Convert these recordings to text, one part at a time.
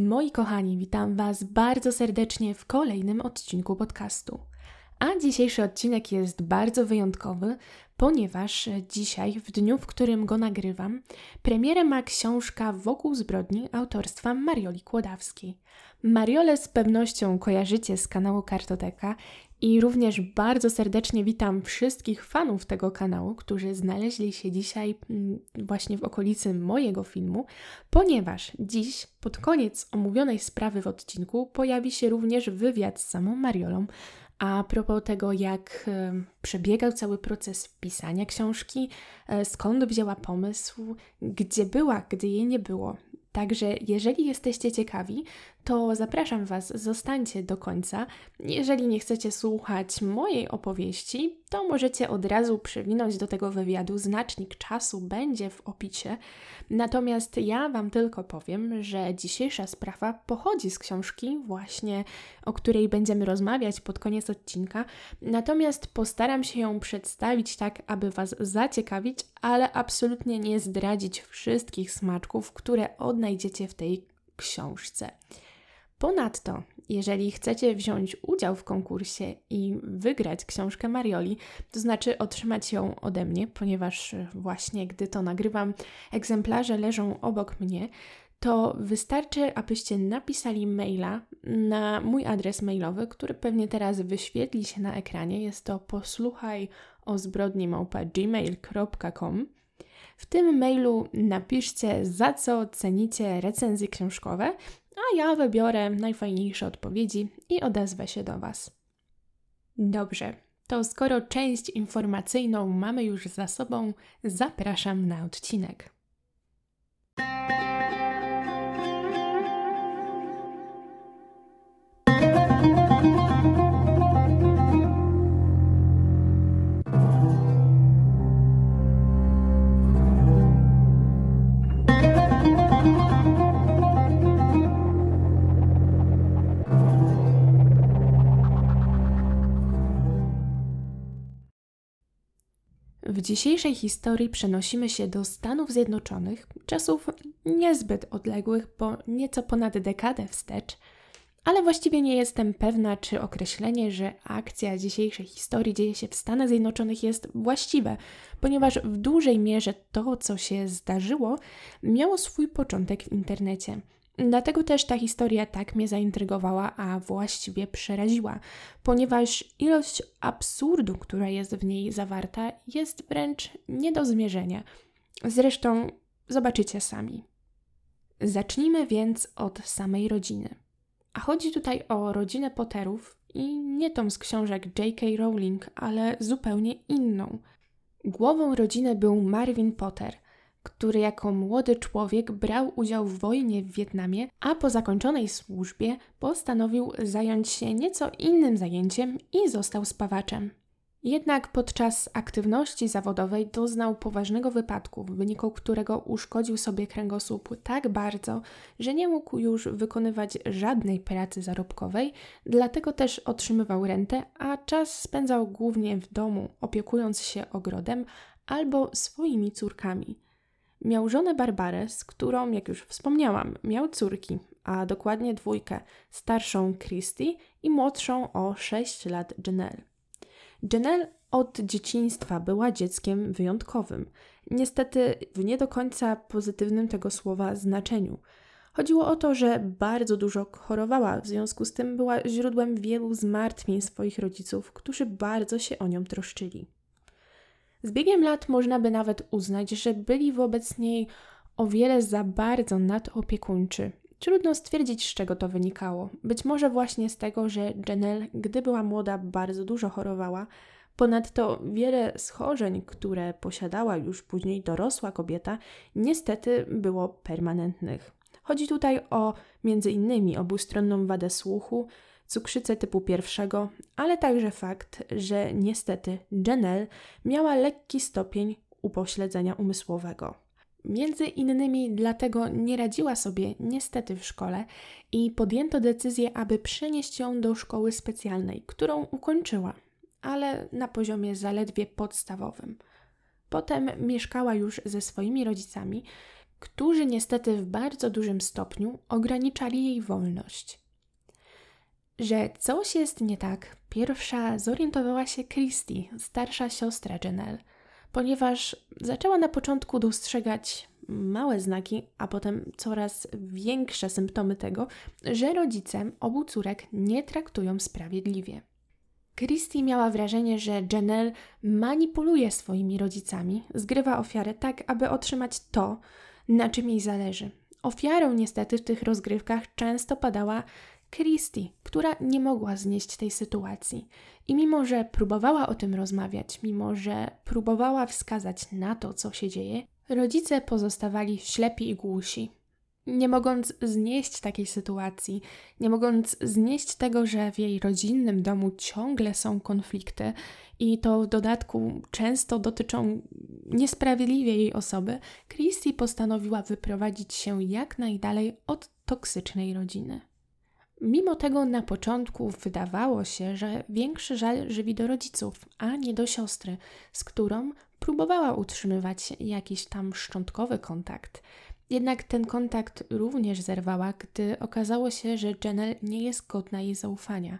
Moi kochani, witam Was bardzo serdecznie w kolejnym odcinku podcastu. A dzisiejszy odcinek jest bardzo wyjątkowy, ponieważ dzisiaj, w dniu, w którym go nagrywam, premierę ma książka Wokół zbrodni autorstwa Marioli Kłodawskiej. Mariolę z pewnością kojarzycie z kanału Kartoteka i również bardzo serdecznie witam wszystkich fanów tego kanału, którzy znaleźli się dzisiaj mm, właśnie w okolicy mojego filmu, ponieważ dziś, pod koniec omówionej sprawy w odcinku, pojawi się również wywiad z samą Mariolą, a propos tego, jak e, przebiegał cały proces pisania książki, e, skąd wzięła pomysł, gdzie była, gdy jej nie było. Także jeżeli jesteście ciekawi, to zapraszam Was, zostańcie do końca. Jeżeli nie chcecie słuchać mojej opowieści, to możecie od razu przewinąć do tego wywiadu. Znacznik czasu będzie w opisie. Natomiast ja Wam tylko powiem, że dzisiejsza sprawa pochodzi z książki, właśnie o której będziemy rozmawiać pod koniec odcinka. Natomiast postaram się ją przedstawić tak, aby Was zaciekawić, ale absolutnie nie zdradzić wszystkich smaczków, które odnajdziecie w tej książce. Ponadto, jeżeli chcecie wziąć udział w konkursie i wygrać książkę Marioli, to znaczy otrzymać ją ode mnie, ponieważ właśnie gdy to nagrywam, egzemplarze leżą obok mnie, to wystarczy, abyście napisali maila na mój adres mailowy, który pewnie teraz wyświetli się na ekranie. Jest to posłuchaj o zbrodni gmail.com. W tym mailu napiszcie, za co cenicie recenzje książkowe a ja wybiorę najfajniejsze odpowiedzi i odezwę się do Was. Dobrze, to skoro część informacyjną mamy już za sobą, zapraszam na odcinek. W dzisiejszej historii przenosimy się do Stanów Zjednoczonych, czasów niezbyt odległych, bo nieco ponad dekadę wstecz, ale właściwie nie jestem pewna, czy określenie, że akcja dzisiejszej historii dzieje się w Stanach Zjednoczonych jest właściwe, ponieważ w dużej mierze to, co się zdarzyło, miało swój początek w internecie. Dlatego też ta historia tak mnie zaintrygowała, a właściwie przeraziła, ponieważ ilość absurdu, która jest w niej zawarta, jest wręcz nie do zmierzenia. Zresztą zobaczycie sami. Zacznijmy więc od samej rodziny. A chodzi tutaj o rodzinę Potterów i nie tą z książek J.K. Rowling, ale zupełnie inną. Głową rodziny był Marvin Potter – który jako młody człowiek brał udział w wojnie w Wietnamie, a po zakończonej służbie postanowił zająć się nieco innym zajęciem i został spawaczem. Jednak podczas aktywności zawodowej doznał poważnego wypadku, w wyniku którego uszkodził sobie kręgosłup tak bardzo, że nie mógł już wykonywać żadnej pracy zarobkowej, dlatego też otrzymywał rentę, a czas spędzał głównie w domu, opiekując się ogrodem albo swoimi córkami. Miał żonę Barbarę, z którą, jak już wspomniałam, miał córki, a dokładnie dwójkę, starszą Christy i młodszą o 6 lat Janelle. Janelle od dzieciństwa była dzieckiem wyjątkowym, niestety w nie do końca pozytywnym tego słowa znaczeniu. Chodziło o to, że bardzo dużo chorowała, w związku z tym była źródłem wielu zmartwień swoich rodziców, którzy bardzo się o nią troszczyli. Z biegiem lat można by nawet uznać, że byli wobec niej o wiele za bardzo nadopiekuńczy. Trudno stwierdzić, z czego to wynikało. Być może właśnie z tego, że Janelle, gdy była młoda, bardzo dużo chorowała. Ponadto wiele schorzeń, które posiadała już później dorosła kobieta, niestety było permanentnych. Chodzi tutaj o między innymi obustronną wadę słuchu, cukrzycę typu pierwszego, ale także fakt, że niestety Janelle miała lekki stopień upośledzenia umysłowego. Między innymi dlatego nie radziła sobie niestety w szkole i podjęto decyzję, aby przenieść ją do szkoły specjalnej, którą ukończyła, ale na poziomie zaledwie podstawowym. Potem mieszkała już ze swoimi rodzicami, którzy niestety w bardzo dużym stopniu ograniczali jej wolność. Że coś jest nie tak, pierwsza zorientowała się Christy, starsza siostra Janelle, ponieważ zaczęła na początku dostrzegać małe znaki, a potem coraz większe symptomy tego, że rodzice obu córek nie traktują sprawiedliwie. Christy miała wrażenie, że Janelle manipuluje swoimi rodzicami, zgrywa ofiarę tak, aby otrzymać to, na czym jej zależy. Ofiarą niestety w tych rozgrywkach często padała Christy, która nie mogła znieść tej sytuacji. I mimo, że próbowała o tym rozmawiać, mimo, że próbowała wskazać na to, co się dzieje, rodzice pozostawali ślepi i głusi. Nie mogąc znieść takiej sytuacji, nie mogąc znieść tego, że w jej rodzinnym domu ciągle są konflikty i to w dodatku często dotyczą niesprawiedliwie jej osoby, Christy postanowiła wyprowadzić się jak najdalej od toksycznej rodziny. Mimo tego na początku wydawało się, że większy żal żywi do rodziców, a nie do siostry, z którą próbowała utrzymywać jakiś tam szczątkowy kontakt. Jednak ten kontakt również zerwała, gdy okazało się, że Janelle nie jest godna jej zaufania.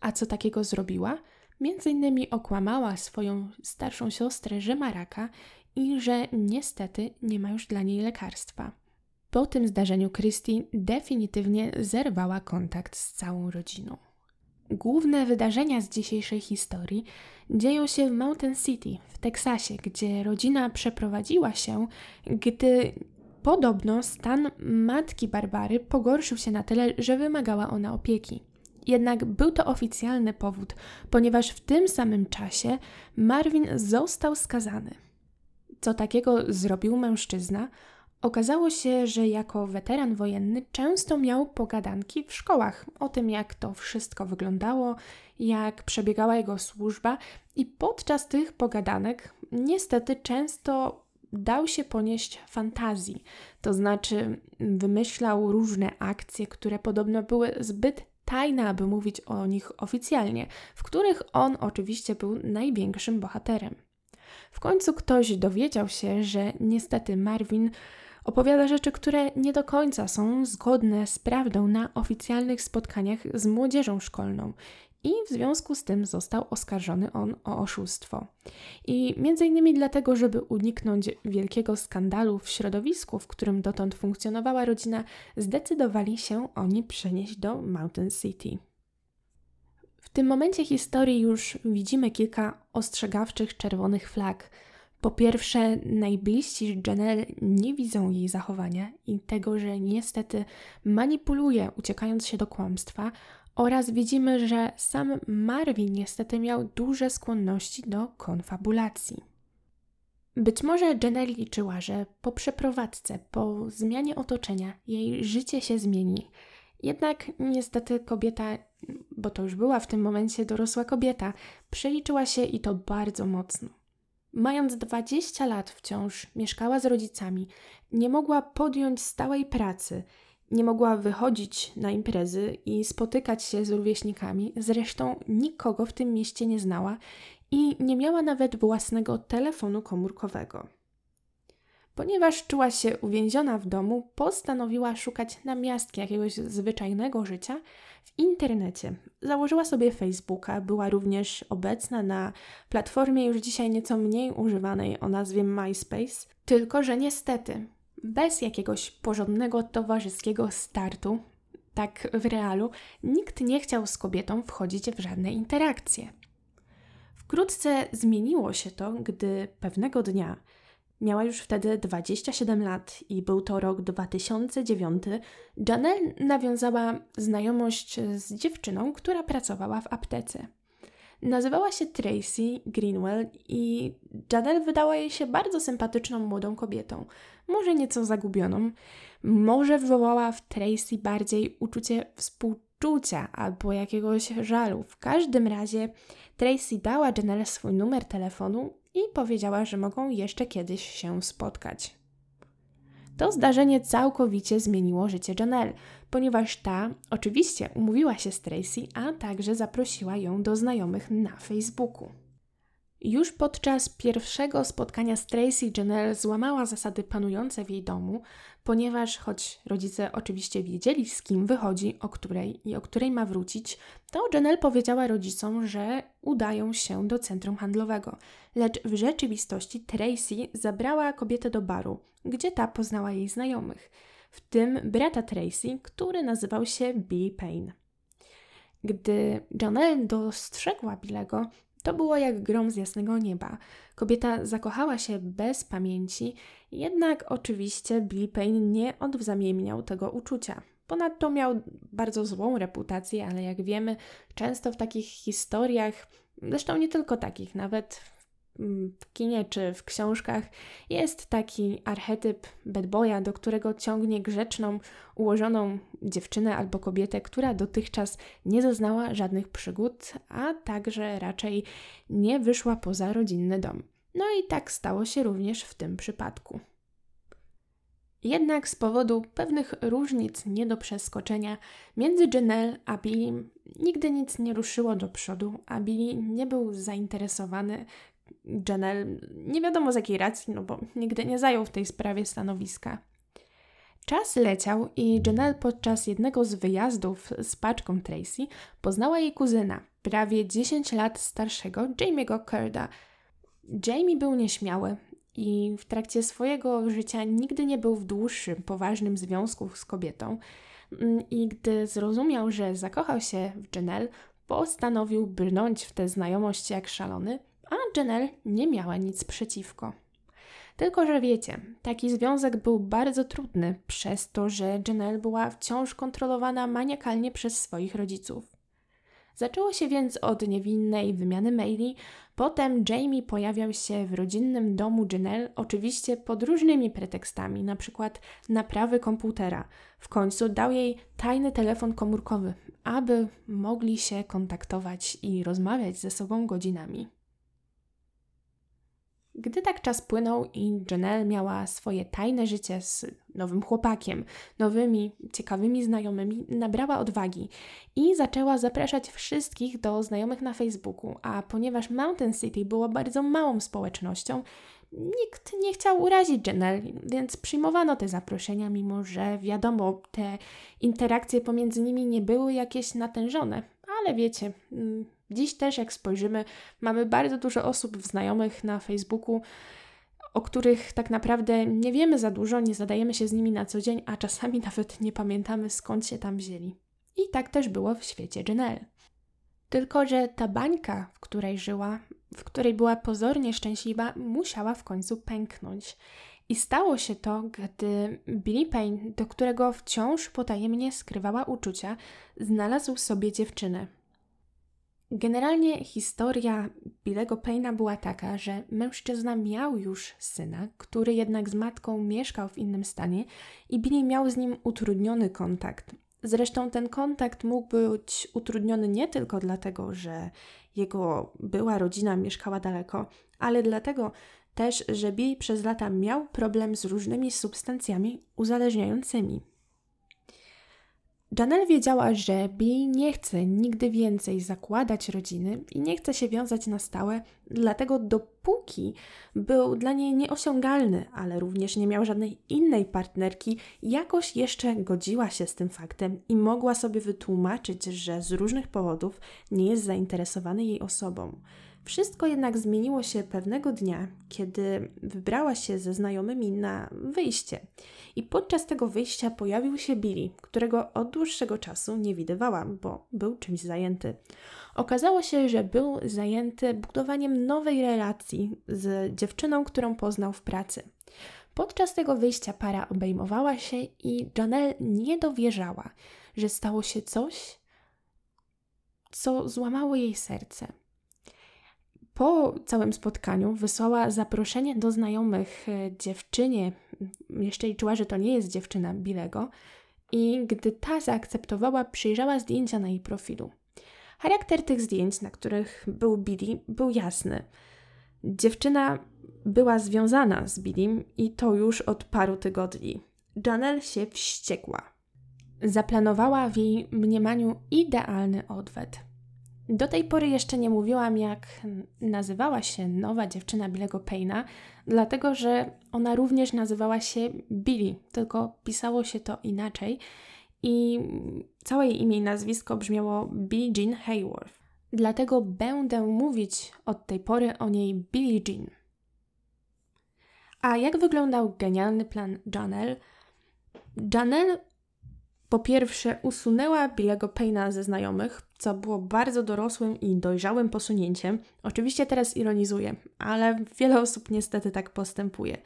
A co takiego zrobiła? Między innymi okłamała swoją starszą siostrę, że ma raka i że niestety nie ma już dla niej lekarstwa. Po tym zdarzeniu Christy definitywnie zerwała kontakt z całą rodziną. Główne wydarzenia z dzisiejszej historii dzieją się w Mountain City w Teksasie, gdzie rodzina przeprowadziła się, gdy podobno stan matki Barbary pogorszył się na tyle, że wymagała ona opieki. Jednak był to oficjalny powód, ponieważ w tym samym czasie Marvin został skazany. Co takiego zrobił mężczyzna? Okazało się, że jako weteran wojenny często miał pogadanki w szkołach o tym, jak to wszystko wyglądało, jak przebiegała jego służba, i podczas tych pogadanek niestety często dał się ponieść fantazji, to znaczy wymyślał różne akcje, które podobno były zbyt tajne, aby mówić o nich oficjalnie, w których on oczywiście był największym bohaterem. W końcu ktoś dowiedział się, że niestety Marvin Opowiada rzeczy, które nie do końca są zgodne z prawdą na oficjalnych spotkaniach z młodzieżą szkolną. I w związku z tym został oskarżony on o oszustwo. I między innymi dlatego, żeby uniknąć wielkiego skandalu w środowisku, w którym dotąd funkcjonowała rodzina, zdecydowali się oni przenieść do Mountain City. W tym momencie historii już widzimy kilka ostrzegawczych czerwonych flag – po pierwsze, najbliżsi Janelle nie widzą jej zachowania i tego, że niestety manipuluje, uciekając się do kłamstwa, oraz widzimy, że sam Marvin niestety miał duże skłonności do konfabulacji. Być może Janelle liczyła, że po przeprowadzce, po zmianie otoczenia jej życie się zmieni. Jednak niestety kobieta, bo to już była w tym momencie dorosła kobieta, przeliczyła się i to bardzo mocno. Mając 20 lat wciąż mieszkała z rodzicami, nie mogła podjąć stałej pracy, nie mogła wychodzić na imprezy i spotykać się z rówieśnikami, zresztą nikogo w tym mieście nie znała i nie miała nawet własnego telefonu komórkowego. Ponieważ czuła się uwięziona w domu, postanowiła szukać namiastki jakiegoś zwyczajnego życia w internecie. Założyła sobie Facebooka, była również obecna na platformie już dzisiaj nieco mniej używanej o nazwie MySpace, tylko że niestety bez jakiegoś porządnego towarzyskiego startu, tak w realu, nikt nie chciał z kobietą wchodzić w żadne interakcje. Wkrótce zmieniło się to, gdy pewnego dnia Miała już wtedy 27 lat i był to rok 2009. Janelle nawiązała znajomość z dziewczyną, która pracowała w aptece. Nazywała się Tracy Greenwell i Janelle wydała jej się bardzo sympatyczną młodą kobietą, może nieco zagubioną. Może wywołała w Tracy bardziej uczucie współczucia albo jakiegoś żalu. W każdym razie Tracy dała Janelle swój numer telefonu i powiedziała, że mogą jeszcze kiedyś się spotkać. To zdarzenie całkowicie zmieniło życie Janelle, ponieważ ta oczywiście umówiła się z Tracy, a także zaprosiła ją do znajomych na Facebooku. Już podczas pierwszego spotkania z Tracy Janelle złamała zasady panujące w jej domu, ponieważ choć rodzice oczywiście wiedzieli z kim wychodzi, o której i o której ma wrócić, to Janelle powiedziała rodzicom, że udają się do centrum handlowego. Lecz w rzeczywistości Tracy zabrała kobietę do baru, gdzie ta poznała jej znajomych, w tym brata Tracy, który nazywał się Billy Payne. Gdy Janelle dostrzegła Billego, to było jak grom z jasnego nieba. Kobieta zakochała się bez pamięci, jednak oczywiście Billy Payne nie odwzamiemniał tego uczucia. Ponadto miał bardzo złą reputację, ale jak wiemy, często w takich historiach, zresztą nie tylko takich, nawet w kinie czy w książkach jest taki archetyp bad boya, do którego ciągnie grzeczną, ułożoną dziewczynę albo kobietę, która dotychczas nie zaznała żadnych przygód, a także raczej nie wyszła poza rodzinny dom. No i tak stało się również w tym przypadku. Jednak z powodu pewnych różnic nie do przeskoczenia między Janelle a Billy nigdy nic nie ruszyło do przodu, a Billy nie był zainteresowany Janelle, nie wiadomo z jakiej racji, no bo nigdy nie zajął w tej sprawie stanowiska. Czas leciał i Janelle podczas jednego z wyjazdów z paczką Tracy poznała jej kuzyna, prawie 10 lat starszego Jamie'ego Curda. Jamie był nieśmiały i w trakcie swojego życia nigdy nie był w dłuższym, poważnym związku z kobietą. I gdy zrozumiał, że zakochał się w Janelle, postanowił brnąć w tę znajomość jak szalony a Janelle nie miała nic przeciwko. Tylko, że wiecie, taki związek był bardzo trudny przez to, że Janelle była wciąż kontrolowana maniakalnie przez swoich rodziców. Zaczęło się więc od niewinnej wymiany maili, potem Jamie pojawiał się w rodzinnym domu Janelle, oczywiście pod różnymi pretekstami, na przykład naprawy komputera. W końcu dał jej tajny telefon komórkowy, aby mogli się kontaktować i rozmawiać ze sobą godzinami. Gdy tak czas płynął i Janelle miała swoje tajne życie z nowym chłopakiem, nowymi, ciekawymi znajomymi, nabrała odwagi i zaczęła zapraszać wszystkich do znajomych na Facebooku, a ponieważ Mountain City było bardzo małą społecznością, nikt nie chciał urazić Janelle, więc przyjmowano te zaproszenia, mimo że wiadomo, te interakcje pomiędzy nimi nie były jakieś natężone. Ale wiecie, mm, Dziś też, jak spojrzymy, mamy bardzo dużo osób znajomych na Facebooku, o których tak naprawdę nie wiemy za dużo, nie zadajemy się z nimi na co dzień, a czasami nawet nie pamiętamy skąd się tam wzięli. I tak też było w świecie Janelle. Tylko, że ta bańka, w której żyła, w której była pozornie szczęśliwa, musiała w końcu pęknąć. I stało się to, gdy Billy Payne, do którego wciąż potajemnie skrywała uczucia, znalazł sobie dziewczynę, Generalnie historia Billego Payna była taka, że mężczyzna miał już syna, który jednak z matką mieszkał w innym stanie i Billy miał z nim utrudniony kontakt. Zresztą ten kontakt mógł być utrudniony nie tylko dlatego, że jego była rodzina mieszkała daleko, ale dlatego też, że Billy przez lata miał problem z różnymi substancjami uzależniającymi. Janelle wiedziała, że Billy nie chce nigdy więcej zakładać rodziny i nie chce się wiązać na stałe, dlatego dopóki był dla niej nieosiągalny, ale również nie miał żadnej innej partnerki, jakoś jeszcze godziła się z tym faktem i mogła sobie wytłumaczyć, że z różnych powodów nie jest zainteresowany jej osobą. Wszystko jednak zmieniło się pewnego dnia, kiedy wybrała się ze znajomymi na wyjście. I podczas tego wyjścia pojawił się Billy, którego od dłuższego czasu nie widywałam, bo był czymś zajęty. Okazało się, że był zajęty budowaniem nowej relacji z dziewczyną, którą poznał w pracy. Podczas tego wyjścia para obejmowała się i Janelle nie dowierzała, że stało się coś, co złamało jej serce. Po całym spotkaniu wysłała zaproszenie do znajomych e, dziewczynie, jeszcze liczyła, że to nie jest dziewczyna Bilego, i gdy ta zaakceptowała, przyjrzała zdjęcia na jej profilu. Charakter tych zdjęć, na których był Billy, był jasny. Dziewczyna była związana z Billym i to już od paru tygodni. Janelle się wściekła. Zaplanowała w jej mniemaniu idealny odwet. Do tej pory jeszcze nie mówiłam, jak nazywała się nowa dziewczyna Billego Payna, dlatego że ona również nazywała się Billy, tylko pisało się to inaczej i całe jej imię i nazwisko brzmiało Billie Jean Hayworth. Dlatego będę mówić od tej pory o niej Billie Jean. A jak wyglądał genialny plan Janelle? Janelle po pierwsze usunęła Billego Payna ze znajomych, co było bardzo dorosłym i dojrzałym posunięciem. Oczywiście teraz ironizuję, ale wiele osób niestety tak postępuje.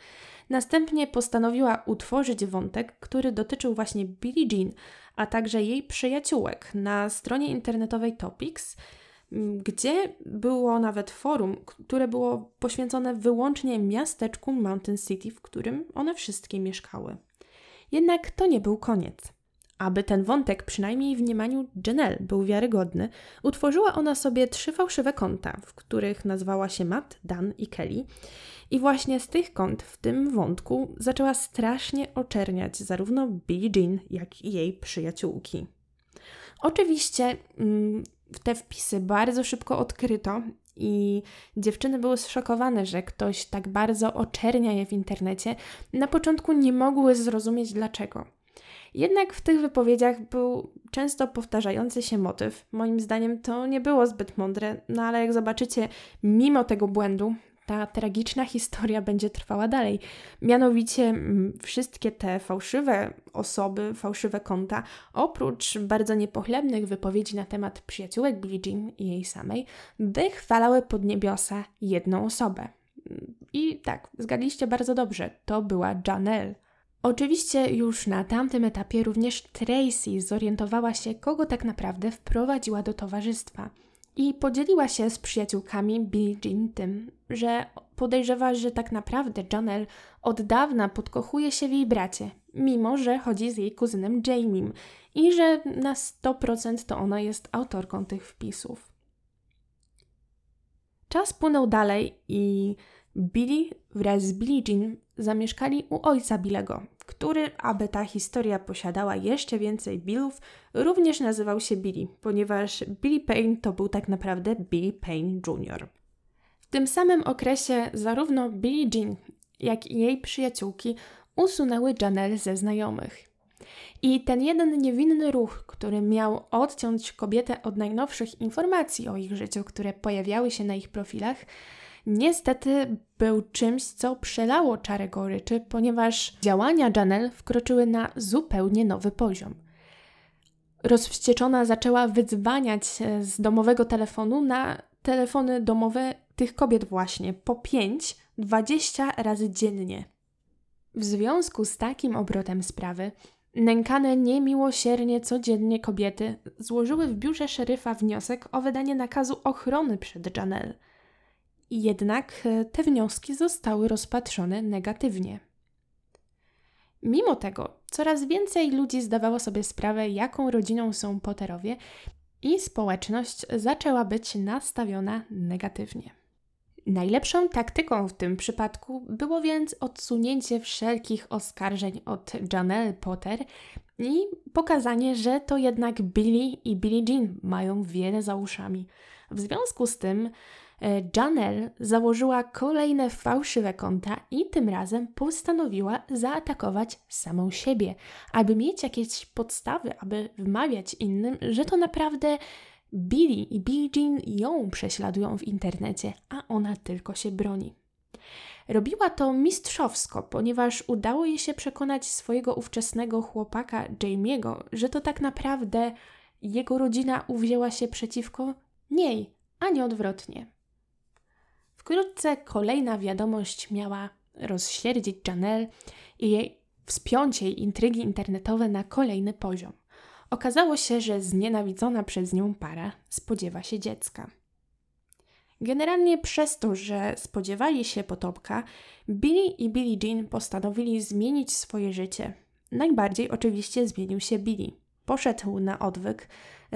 Następnie postanowiła utworzyć wątek, który dotyczył właśnie Billie Jean, a także jej przyjaciółek na stronie internetowej Topics, gdzie było nawet forum, które było poświęcone wyłącznie miasteczku Mountain City, w którym one wszystkie mieszkały. Jednak to nie był koniec. Aby ten wątek, przynajmniej w mniemaniu Janelle, był wiarygodny, utworzyła ona sobie trzy fałszywe konta, w których nazwała się Matt, Dan i Kelly. I właśnie z tych kont w tym wątku zaczęła strasznie oczerniać zarówno Billie Jean, jak i jej przyjaciółki. Oczywiście mm, te wpisy bardzo szybko odkryto i dziewczyny były zszokowane, że ktoś tak bardzo oczernia je w internecie. Na początku nie mogły zrozumieć dlaczego. Jednak w tych wypowiedziach był często powtarzający się motyw. Moim zdaniem to nie było zbyt mądre, no ale jak zobaczycie, mimo tego błędu, ta tragiczna historia będzie trwała dalej. Mianowicie mm, wszystkie te fałszywe osoby, fałszywe konta, oprócz bardzo niepochlebnych wypowiedzi na temat przyjaciółek Billie Jean i jej samej, wychwalały pod niebiosa jedną osobę. I tak, zgadliście bardzo dobrze, to była Janelle. Oczywiście już na tamtym etapie również Tracy zorientowała się, kogo tak naprawdę wprowadziła do towarzystwa – i podzieliła się z przyjaciółkami Billie Jean tym, że podejrzewa, że tak naprawdę Janelle od dawna podkochuje się w jej bracie, mimo że chodzi z jej kuzynem Jamiem i że na 100% to ona jest autorką tych wpisów. Czas płynął dalej i Billy wraz z Billie Jean zamieszkali u ojca Billego, który, aby ta historia posiadała jeszcze więcej Billów, również nazywał się Billy, ponieważ Billy Payne to był tak naprawdę Billy Payne Jr. W tym samym okresie zarówno Billie Jean, jak i jej przyjaciółki usunęły Janelle ze znajomych. I ten jeden niewinny ruch, który miał odciąć kobietę od najnowszych informacji o ich życiu, które pojawiały się na ich profilach, niestety był czymś, co przelało czarę goryczy, ponieważ działania Janelle wkroczyły na zupełnie nowy poziom. Rozwścieczona zaczęła wydzwaniać z domowego telefonu na telefony domowe tych kobiet właśnie po 5-20 razy dziennie. W związku z takim obrotem sprawy, nękane niemiłosiernie codziennie kobiety złożyły w biurze szeryfa wniosek o wydanie nakazu ochrony przed Janelle – jednak e, te wnioski zostały rozpatrzone negatywnie. Mimo tego, coraz więcej ludzi zdawało sobie sprawę, jaką rodziną są Potterowie, i społeczność zaczęła być nastawiona negatywnie. Najlepszą taktyką w tym przypadku było więc odsunięcie wszelkich oskarżeń od Janelle Potter i pokazanie, że to jednak Billy i Billie Jean mają wiele za uszami. W związku z tym E, Janelle założyła kolejne fałszywe konta i tym razem postanowiła zaatakować samą siebie, aby mieć jakieś podstawy, aby wmawiać innym, że to naprawdę Billy i Billie Jean ją prześladują w internecie, a ona tylko się broni. Robiła to mistrzowsko, ponieważ udało jej się przekonać swojego ówczesnego chłopaka Jamie'ego, że to tak naprawdę jego rodzina uwzięła się przeciwko niej, a nie odwrotnie. Wkrótce kolejna wiadomość miała rozświerdzić Janelle i jej wspiąć jej intrygi internetowe na kolejny poziom. Okazało się, że znienawidzona przez nią para spodziewa się dziecka. Generalnie przez to, że spodziewali się potomka, Billy i Billie Jean postanowili zmienić swoje życie. Najbardziej oczywiście zmienił się Billy. Poszedł na odwyk,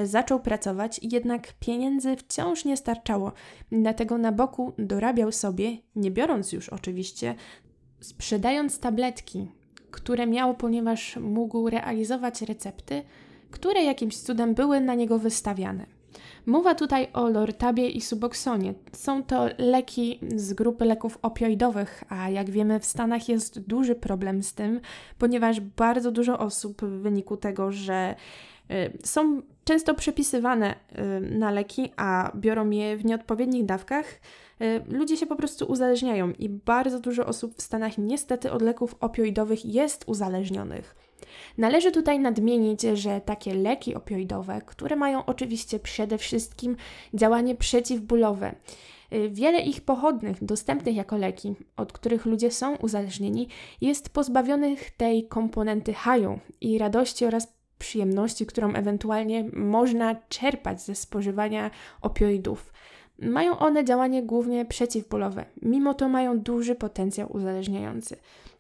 zaczął pracować, jednak pieniędzy wciąż nie starczało, dlatego na boku dorabiał sobie, nie biorąc już oczywiście, sprzedając tabletki, które miał, ponieważ mógł realizować recepty, które jakimś cudem były na niego wystawiane. Mowa tutaj o Lortabie i Suboxonie. Są to leki z grupy leków opioidowych, a jak wiemy w Stanach jest duży problem z tym, ponieważ bardzo dużo osób w wyniku tego, że y, są często przepisywane y, na leki, a biorą je w nieodpowiednich dawkach, y, ludzie się po prostu uzależniają i bardzo dużo osób w Stanach niestety od leków opioidowych jest uzależnionych. Należy tutaj nadmienić, że takie leki opioidowe, które mają oczywiście przede wszystkim działanie przeciwbólowe, y, Wiele ich pochodnych, dostępnych jako leki, od których ludzie są uzależnieni, jest pozbawionych tej komponenty haju i radości oraz przyjemności, którą ewentualnie można czerpać ze spożywania opioidów. Mają one działanie głównie przeciwbólowe, mimo to mają duży potencjał uzależniający.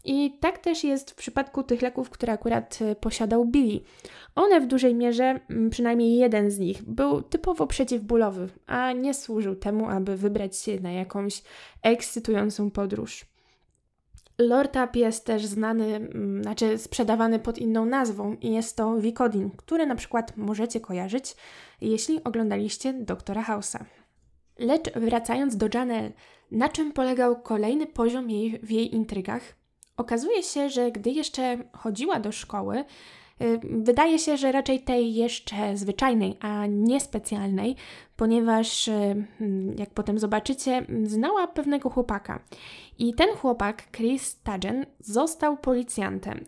I tak też jest w przypadku tych leków, które akurat e, posiadał Billy. One w dużej mierze, przynajmniej jeden z nich, był typowo przeciwbólowy, a nie służył temu, aby wybrać się na jakąś ekscytującą podróż. Lortab jest też znany, znaczy sprzedawany pod inną nazwą i jest to Vicodin, który na przykład możecie kojarzyć, jeśli oglądaliście Doktora House'a. Lecz wracając do Janelle, na czym polegał kolejny poziom jej, w jej intrygach? Okazuje się, że gdy jeszcze chodziła do szkoły, y, Wydaje się, że raczej tej jeszcze zwyczajnej, a nie specjalnej, ponieważ, y, mm, jak potem zobaczycie, znała pewnego chłopaka. I ten chłopak, Chris Tagen, został policjantem.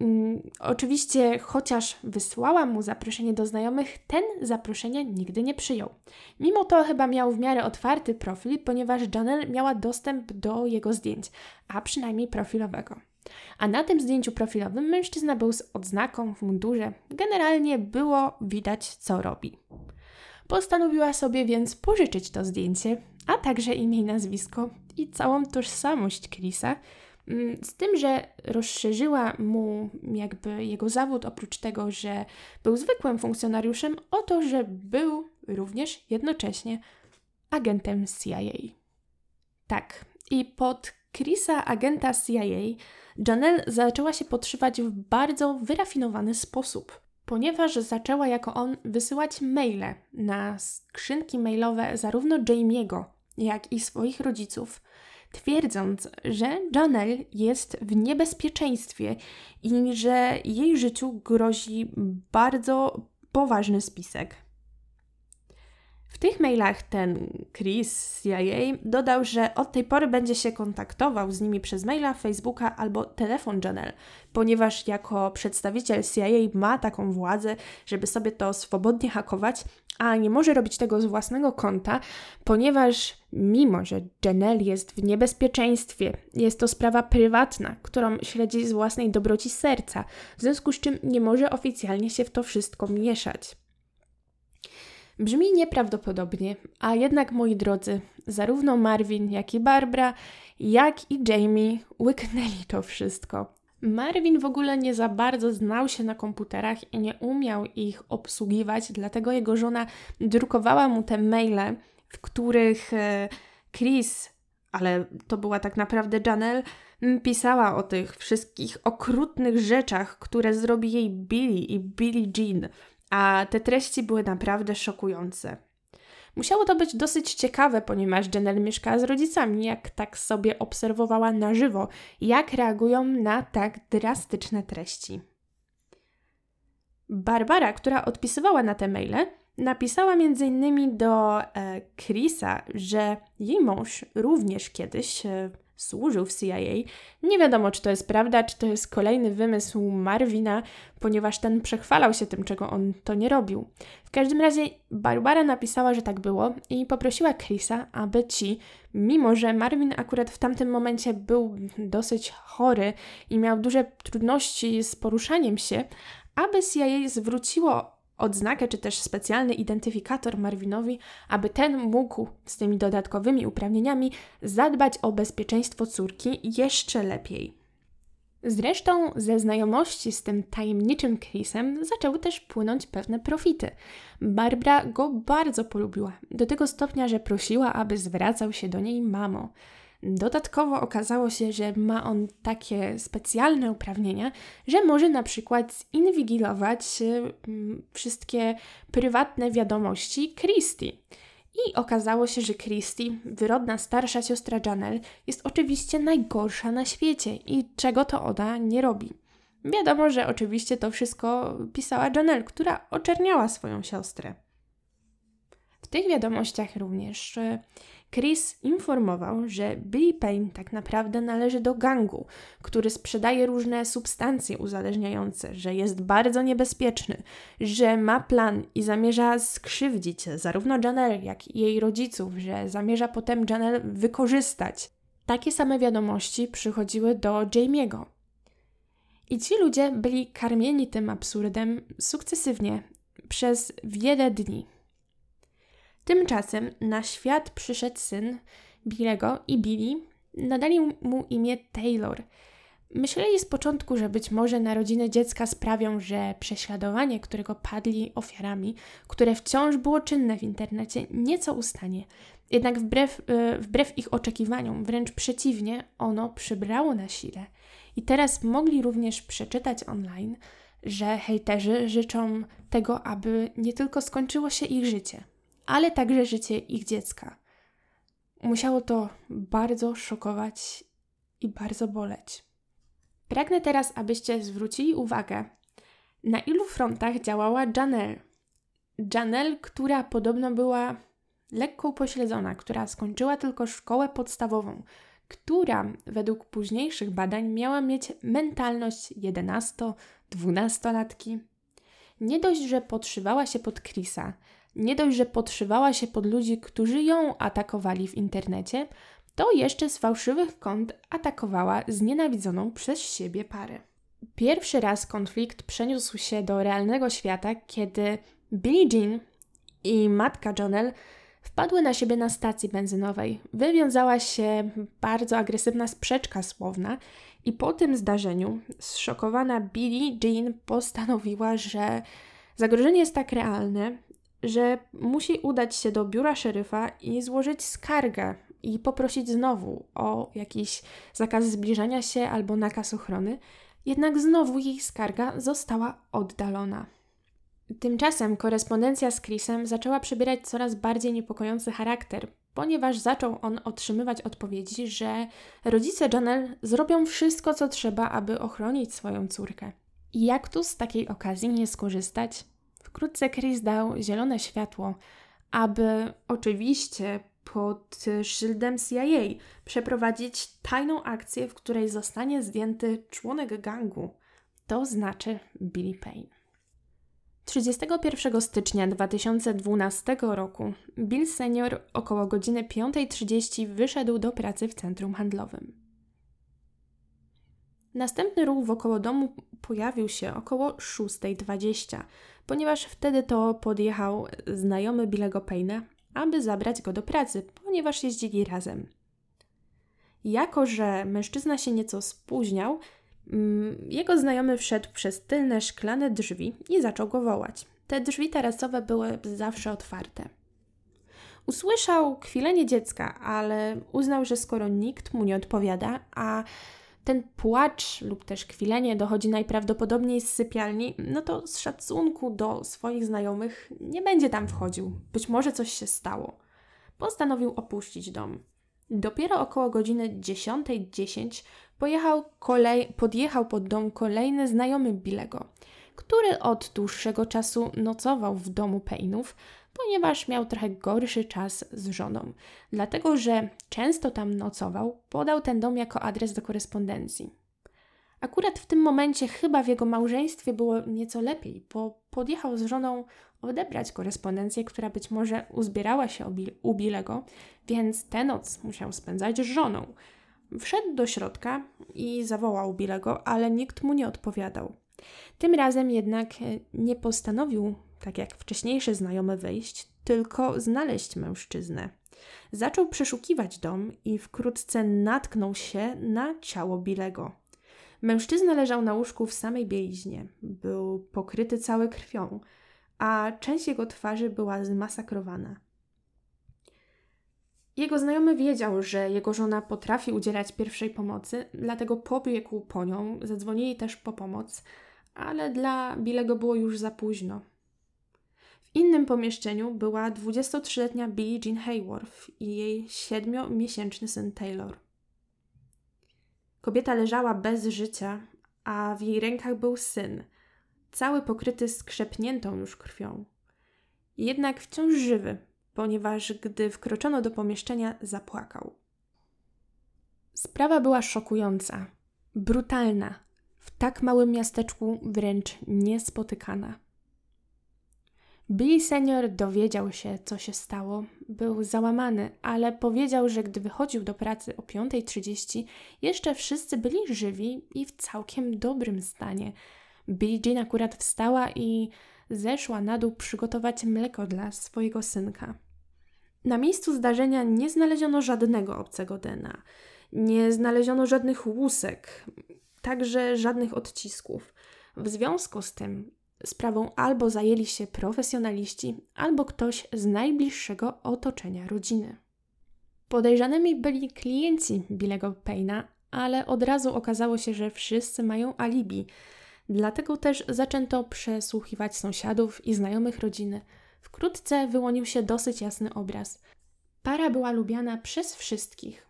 Mm, oczywiście, chociaż wysłałam mu zaproszenie do znajomych, ten zaproszenie nigdy nie przyjął. Mimo to chyba miał w miarę otwarty profil, ponieważ Janelle miała dostęp do jego zdjęć, a przynajmniej profilowego. A na tym zdjęciu profilowym mężczyzna był z odznaką w mundurze. Generalnie było widać, co robi. Postanowiła sobie więc pożyczyć to zdjęcie, a także imię i nazwisko i całą tożsamość Chrisa, z tym, że rozszerzyła mu jakby jego zawód, oprócz tego, że był zwykłym funkcjonariuszem, o to, że był również jednocześnie agentem CIA. Tak, i pod Chrisa, agenta CIA, Janelle zaczęła się podszywać w bardzo wyrafinowany sposób, ponieważ zaczęła jako on wysyłać maile na skrzynki mailowe zarówno Jamie'ego, jak i swoich rodziców, twierdząc, że Janelle jest w niebezpieczeństwie i że jej życiu grozi bardzo poważny spisek. W tych mailach ten Chris z CIA dodał, że od tej pory będzie się kontaktował z nimi przez maila, Facebooka albo telefon Janelle, ponieważ jako przedstawiciel CIA ma taką władzę, żeby sobie to swobodnie hakować, a nie może robić tego z własnego konta, ponieważ mimo, że Janelle jest w niebezpieczeństwie, jest to sprawa prywatna, którą śledzi z własnej dobroci serca, w związku z czym nie może oficjalnie się w to wszystko mieszać. Brzmi nieprawdopodobnie, a jednak moi drodzy, zarówno Marvin, jak i Barbara, jak i Jamie łyknęli to wszystko. Marvin w ogóle nie za bardzo znał się na komputerach i nie umiał ich obsługiwać, dlatego jego żona drukowała mu te maile, w których e, Chris, ale to była tak naprawdę Janelle, pisała o tych wszystkich okrutnych rzeczach, które zrobi jej Billy i Billie Jean, a te treści były naprawdę szokujące. Musiało to być dosyć ciekawe, ponieważ Janelle mieszkała z rodzicami, jak tak sobie obserwowała na żywo, jak reagują na tak drastyczne treści. Barbara, która odpisywała na te maile, napisała m.in. do e, Chrisa, że jej mąż również kiedyś e, służył w CIA. Nie wiadomo, czy to jest prawda, czy to jest kolejny wymysł Marvina, ponieważ ten przechwalał się tym, czego on to nie robił. W każdym razie Barbara napisała, że tak było i poprosiła Chrisa, aby ci, mimo że Marvin akurat w tamtym momencie był dosyć chory i miał duże trudności z poruszaniem się, aby CIA zwróciło odznakę czy też specjalny identyfikator Marvinowi, aby ten mógł z tymi dodatkowymi uprawnieniami zadbać o bezpieczeństwo córki jeszcze lepiej. Zresztą ze znajomości z tym tajemniczym Chrisem zaczęły też płynąć pewne profity. Barbara go bardzo polubiła, do tego stopnia, że prosiła, aby zwracał się do niej mamo. Dodatkowo okazało się, że ma on takie specjalne uprawnienia, że może na przykład zinwigilować y, wszystkie prywatne wiadomości Christie. I okazało się, że Christie, wyrodna starsza siostra Janelle, jest oczywiście najgorsza na świecie i czego to ona nie robi. Wiadomo, że oczywiście to wszystko pisała Janelle, która oczerniała swoją siostrę. W tych wiadomościach również Chris informował, że Billy Payne tak naprawdę należy do gangu, który sprzedaje różne substancje uzależniające, że jest bardzo niebezpieczny, że ma plan i zamierza skrzywdzić zarówno Janelle, jak i jej rodziców, że zamierza potem Janelle wykorzystać. Takie same wiadomości przychodziły do Jamie'ego. I ci ludzie byli karmieni tym absurdem sukcesywnie przez wiele dni. Tymczasem na świat przyszedł syn Billego i Billy nadali mu imię Taylor. Myśleli z początku, że być może narodziny dziecka sprawią, że prześladowanie, którego padli ofiarami, które wciąż było czynne w internecie, nieco ustanie. Jednak wbrew, yy, wbrew ich oczekiwaniom, wręcz przeciwnie, ono przybrało na sile. I teraz mogli również przeczytać online, że hejterzy życzą tego, aby nie tylko skończyło się ich życie, ale także życie ich dziecka. Musiało to bardzo szokować i bardzo boleć. Pragnę teraz, abyście zwrócili uwagę, na ilu frontach działała Janelle. Janelle, która podobno była lekko upośledzona, która skończyła tylko szkołę podstawową, która według późniejszych badań miała mieć mentalność 11-12-latki. Nie dość, że podszywała się pod Chrisa, nie dość, że podszywała się pod ludzi, którzy ją atakowali w internecie, to jeszcze z fałszywych kont atakowała znienawidzoną przez siebie parę. Pierwszy raz konflikt przeniósł się do realnego świata, kiedy Billie Jean i matka Jonelle wpadły na siebie na stacji benzynowej. Wywiązała się bardzo agresywna sprzeczka słowna i po tym zdarzeniu zszokowana Billie Jean postanowiła, że zagrożenie jest tak realne, że musi udać się do biura szeryfa i złożyć skargę i poprosić znowu o jakiś zakaz zbliżania się albo nakaz ochrony, jednak znowu jej skarga została oddalona. Tymczasem korespondencja z Chrisem zaczęła przybierać coraz bardziej niepokojący charakter, ponieważ zaczął on otrzymywać odpowiedzi, że rodzice Janelle zrobią wszystko, co trzeba, aby ochronić swoją córkę. I jak tu z takiej okazji nie skorzystać? Wkrótce Chris dał zielone światło, aby oczywiście pod szyldem CIA przeprowadzić tajną akcję, w której zostanie zdjęty członek gangu, to znaczy Billy Payne. 31 stycznia 2012 roku Bill senior około godziny 5.30 wyszedł do pracy w centrum handlowym. Następny ruch wokoło domu pojawił się około 6.20, ponieważ wtedy to podjechał znajomy Billego Payne'a, aby zabrać go do pracy, ponieważ jeździli razem. Jako, że mężczyzna się nieco spóźniał, mm, jego znajomy wszedł przez tylne szklane drzwi i zaczął go wołać. Te drzwi tarasowe były zawsze otwarte. Usłyszał kwilenie dziecka, ale uznał, że skoro nikt mu nie odpowiada, a ten płacz lub też kwilenie dochodzi najprawdopodobniej z sypialni, no to z szacunku do swoich znajomych nie będzie tam wchodził. Być może coś się stało. Postanowił opuścić dom. Dopiero około godziny 10.10 .10 pojechał kolej, podjechał pod dom kolejny znajomy Bilego, który od dłuższego czasu nocował w domu Payne'ów, ponieważ miał trochę gorszy czas z żoną. Dlatego, że często tam nocował, podał ten dom jako adres do korespondencji. Akurat w tym momencie chyba w jego małżeństwie było nieco lepiej, bo podjechał z żoną odebrać korespondencję, która być może uzbierała się u Bilego, więc tę noc musiał spędzać z żoną. Wszedł do środka i zawołał Bilego, ale nikt mu nie odpowiadał. Tym razem jednak nie postanowił tak jak wcześniejszy znajomy wyjść, tylko znaleźć mężczyznę. Zaczął przeszukiwać dom i wkrótce natknął się na ciało Bilego. Mężczyzna leżał na łóżku w samej bieliźnie. Był pokryty cały krwią, a część jego twarzy była zmasakrowana. Jego znajomy wiedział, że jego żona potrafi udzielać pierwszej pomocy, dlatego pobiegł po nią, zadzwonili też po pomoc, ale dla Billego było już za późno. W innym pomieszczeniu była 23-letnia Billie Jean Hayworth i jej 7-miesięczny syn Taylor. Kobieta leżała bez życia, a w jej rękach był syn, cały pokryty skrzepniętą już krwią. Jednak wciąż żywy, ponieważ gdy wkroczono do pomieszczenia, zapłakał. Sprawa była szokująca, brutalna, w tak małym miasteczku wręcz niespotykana. Billy senior dowiedział się, co się stało. Był załamany, ale powiedział, że gdy wychodził do pracy o 5.30, jeszcze wszyscy byli żywi i w całkiem dobrym stanie. Billie Jean akurat wstała i zeszła na dół przygotować mleko dla swojego synka. Na miejscu zdarzenia nie znaleziono żadnego obcego DNA. Nie znaleziono żadnych łusek, także żadnych odcisków. W związku z tym sprawą albo zajęli się profesjonaliści, albo ktoś z najbliższego otoczenia rodziny. Podejrzanymi byli klienci Billego Payna, ale od razu okazało się, że wszyscy mają alibi. Dlatego też zaczęto przesłuchiwać sąsiadów i znajomych rodziny. Wkrótce wyłonił się dosyć jasny obraz. Para była lubiana przez wszystkich.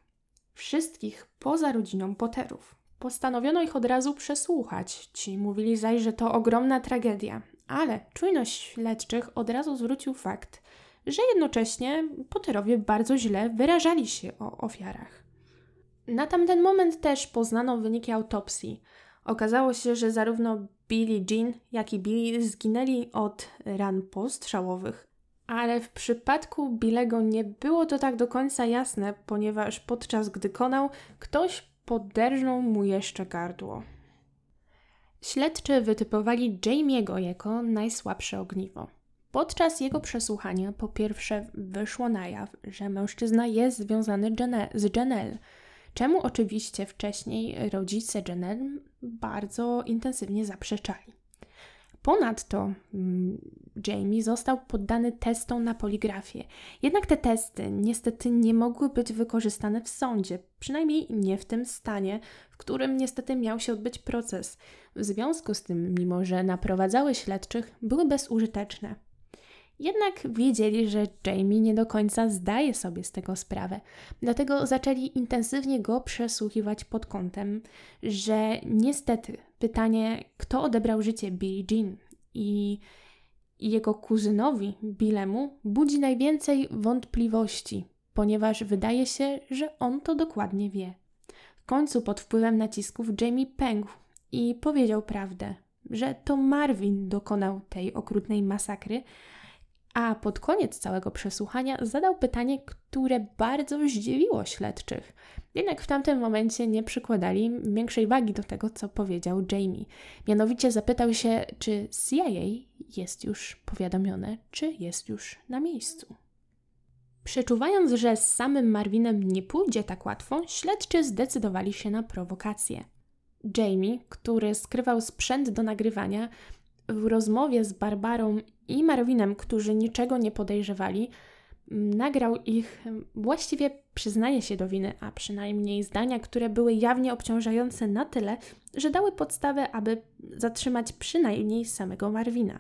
Wszystkich poza rodziną Potterów. Postanowiono ich od razu przesłuchać. Ci mówili zaś, że to ogromna tragedia, ale czujność śledczych od razu zwrócił fakt, że jednocześnie Potterowie bardzo źle wyrażali się o ofiarach. Na tamten moment też poznano wyniki autopsji. Okazało się, że zarówno Billy Jean, jak i Billy zginęli od ran postrzałowych. Ale w przypadku Billego nie było to tak do końca jasne, ponieważ podczas gdy konał, ktoś poderżnął mu jeszcze gardło. Śledczy wytypowali Jamie'ego jako najsłabsze ogniwo. Podczas jego przesłuchania po pierwsze wyszło na jaw, że mężczyzna jest związany z Janelle, czemu oczywiście wcześniej rodzice Janelle bardzo intensywnie zaprzeczali. Ponadto mm, Jamie został poddany testom na poligrafię. Jednak te testy niestety nie mogły być wykorzystane w sądzie, przynajmniej nie w tym stanie, w którym niestety miał się odbyć proces. W związku z tym, mimo że naprowadzały śledczych, były bezużyteczne. Jednak wiedzieli, że Jamie nie do końca zdaje sobie z tego sprawę, dlatego zaczęli intensywnie go przesłuchiwać pod kątem, że niestety pytanie, kto odebrał życie Billie Jean i jego kuzynowi Billemu budzi najwięcej wątpliwości, ponieważ wydaje się, że on to dokładnie wie. W końcu pod wpływem nacisków Jamie pękł i powiedział prawdę, że to Marvin dokonał tej okrutnej masakry, a pod koniec całego przesłuchania zadał pytanie, które bardzo zdziwiło śledczych. Jednak w tamtym momencie nie przykładali większej wagi do tego, co powiedział Jamie. Mianowicie zapytał się, czy CIA jest już powiadomione, czy jest już na miejscu. Przeczuwając, że z samym Marvinem nie pójdzie tak łatwo, śledczy zdecydowali się na prowokację. Jamie, który skrywał sprzęt do nagrywania, w rozmowie z Barbarą i Marvinem, którzy niczego nie podejrzewali, nagrał ich właściwie przyznaje się do winy, a przynajmniej zdania, które były jawnie obciążające na tyle, że dały podstawę, aby zatrzymać przynajmniej samego Marwina.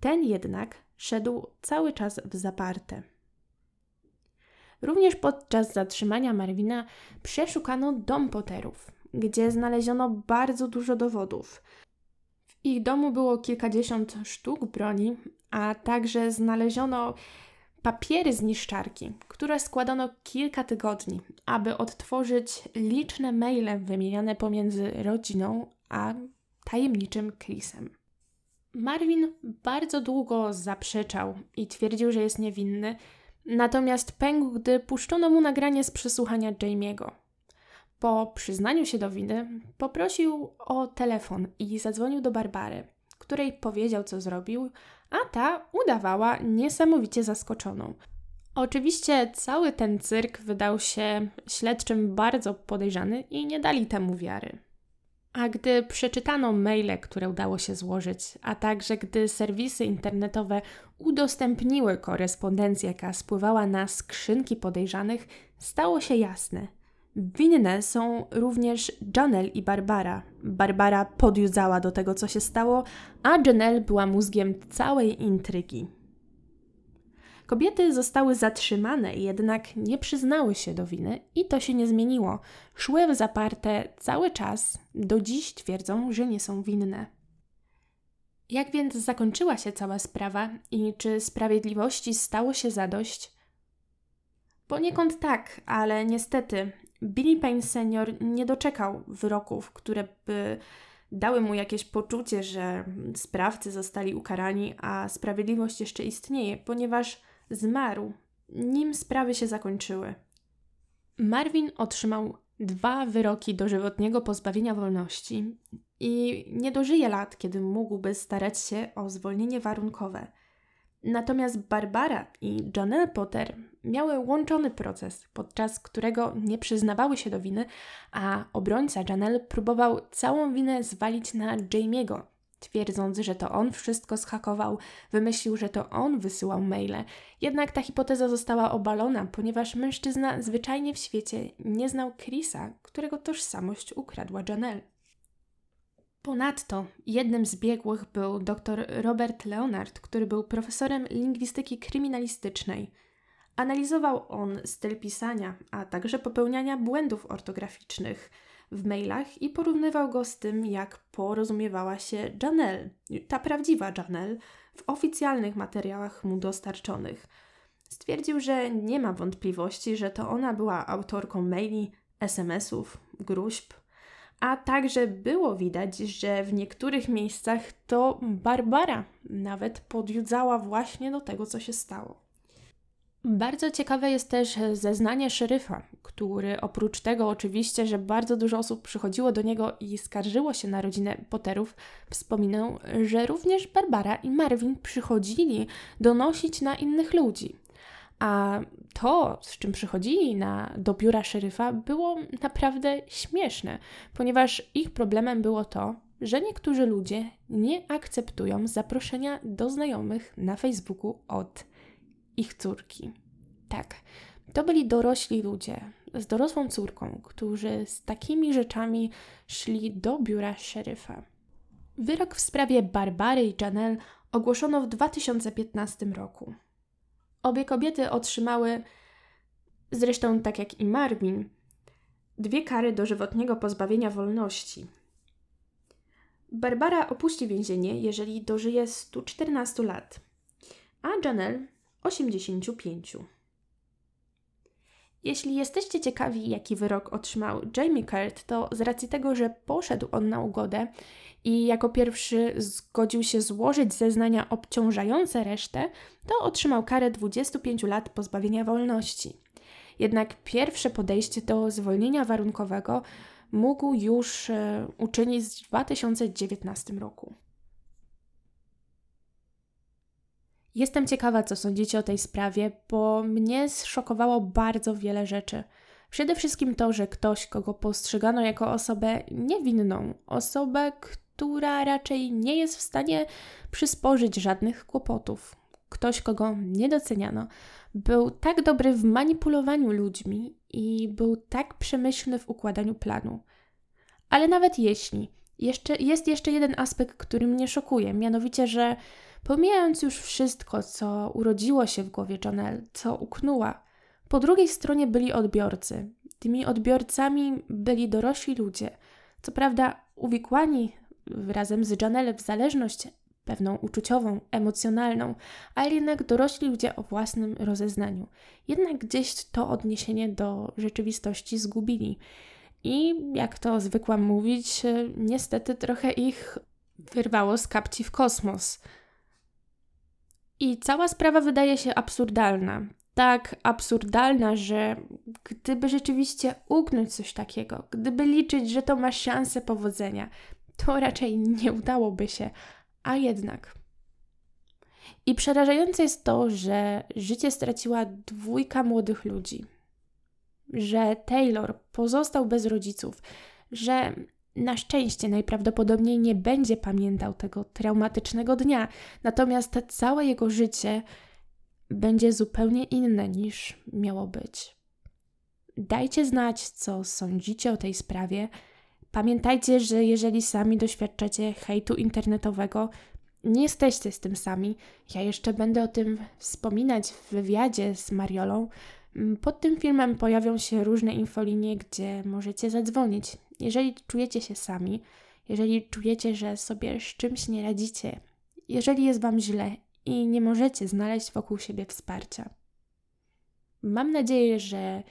Ten jednak szedł cały czas w zaparte. Również podczas zatrzymania Marwina przeszukano dom Potterów, gdzie znaleziono bardzo dużo dowodów. Ich domu było kilkadziesiąt sztuk broni, a także znaleziono papiery z niszczarki, które składano kilka tygodni, aby odtworzyć liczne maile wymieniane pomiędzy rodziną a tajemniczym Chrisem. Marvin bardzo długo zaprzeczał i twierdził, że jest niewinny, natomiast pękł, gdy puszczono mu nagranie z przesłuchania Jamie'ego. Po przyznaniu się do winy, poprosił o telefon i zadzwonił do Barbary, której powiedział, co zrobił, a ta udawała niesamowicie zaskoczoną. Oczywiście cały ten cyrk wydał się śledczym bardzo podejrzany i nie dali temu wiary. A gdy przeczytano maile, które udało się złożyć, a także gdy serwisy internetowe udostępniły korespondencję, jaka spływała na skrzynki podejrzanych, stało się jasne. Winne są również Janelle i Barbara. Barbara podjudzała do tego, co się stało, a Janelle była mózgiem całej intrygi. Kobiety zostały zatrzymane, jednak nie przyznały się do winy i to się nie zmieniło. Szły w zaparte cały czas, do dziś twierdzą, że nie są winne. Jak więc zakończyła się cała sprawa i czy sprawiedliwości stało się zadość? Poniekąd tak, ale niestety Billy Payne senior nie doczekał wyroków, które by dały mu jakieś poczucie, że sprawcy zostali ukarani, a sprawiedliwość jeszcze istnieje, ponieważ zmarł, nim sprawy się zakończyły. Marvin otrzymał dwa wyroki dożywotniego pozbawienia wolności i nie dożyje lat, kiedy mógłby starać się o zwolnienie warunkowe. Natomiast Barbara i Janelle Potter miały łączony proces, podczas którego nie przyznawały się do winy, a obrońca Janelle próbował całą winę zwalić na Jamie'ego, twierdząc, że to on wszystko schakował, wymyślił, że to on wysyłał maile. Jednak ta hipoteza została obalona, ponieważ mężczyzna zwyczajnie w świecie nie znał Chrisa, którego tożsamość ukradła Janelle. Ponadto jednym z biegłych był dr Robert Leonard, który był profesorem lingwistyki kryminalistycznej. Analizował on styl pisania, a także popełniania błędów ortograficznych – w mailach i porównywał go z tym, jak porozumiewała się Janelle, ta prawdziwa Janelle, w oficjalnych materiałach mu dostarczonych. Stwierdził, że nie ma wątpliwości, że to ona była autorką maili, SMS-ów, gruźb, a także było widać, że w niektórych miejscach to Barbara nawet podjudzała właśnie do tego, co się stało. Bardzo ciekawe jest też zeznanie szeryfa, który oprócz tego oczywiście, że bardzo dużo osób przychodziło do niego i skarżyło się na rodzinę Potterów, wspominał, że również Barbara i Marvin przychodzili donosić na innych ludzi. A to, z czym przychodzili na, do biura szeryfa, było naprawdę śmieszne, ponieważ ich problemem było to, że niektórzy ludzie nie akceptują zaproszenia do znajomych na Facebooku od ich córki. Tak, to byli dorośli ludzie z dorosłą córką, którzy z takimi rzeczami szli do biura szeryfa. Wyrok w sprawie Barbary i Janelle ogłoszono w 2015 roku. Obie kobiety otrzymały, zresztą tak jak i Marvin, dwie kary dożywotniego pozbawienia wolności. Barbara opuści więzienie, jeżeli dożyje 114 lat, a Janelle 85. Jeśli jesteście ciekawi, jaki wyrok otrzymał Jamie Kurt, to z racji tego, że poszedł on na ugodę i jako pierwszy zgodził się złożyć zeznania obciążające resztę, to otrzymał karę 25 lat pozbawienia wolności. Jednak pierwsze podejście do zwolnienia warunkowego mógł już e, uczynić w 2019 roku. Jestem ciekawa, co sądzicie o tej sprawie, bo mnie zszokowało bardzo wiele rzeczy. Przede wszystkim to, że ktoś, kogo postrzegano jako osobę niewinną, osobę, która raczej nie jest w stanie przysporzyć żadnych kłopotów, ktoś, kogo nie doceniano, był tak dobry w manipulowaniu ludźmi i był tak przemyślny w układaniu planu. Ale nawet jeśli, jeszcze, jest jeszcze jeden aspekt, który mnie szokuje, mianowicie, że Pomijając już wszystko, co urodziło się w głowie Janelle, co uknęła, po drugiej stronie byli odbiorcy. Tymi odbiorcami byli dorośli ludzie, co prawda uwikłani razem z Janelle w zależność pewną uczuciową, emocjonalną, ale jednak dorośli ludzie o własnym rozeznaniu. Jednak gdzieś to odniesienie do rzeczywistości zgubili. I jak to zwykłam mówić, niestety trochę ich wyrwało z kapci w kosmos. I cała sprawa wydaje się absurdalna. Tak absurdalna, że gdyby rzeczywiście ugnąć coś takiego, gdyby liczyć, że to ma szansę powodzenia, to raczej nie udałoby się, a jednak. I przerażające jest to, że życie straciła dwójka młodych ludzi, że Taylor pozostał bez rodziców, że Na szczęście najprawdopodobniej nie będzie pamiętał tego traumatycznego dnia, natomiast całe jego życie będzie zupełnie inne niż miało być. Dajcie znać, co sądzicie o tej sprawie. Pamiętajcie, że jeżeli sami doświadczacie hejtu internetowego, nie jesteście z tym sami. Ja jeszcze będę o tym wspominać w wywiadzie z Mariolą. Mm, pod tym filmem pojawią się różne infolinie, gdzie możecie zadzwonić. Jeżeli czujecie się sami, jeżeli czujecie, że sobie z czymś nie radzicie, jeżeli jest Wam źle i nie możecie znaleźć wokół siebie wsparcia. Mam nadzieję, że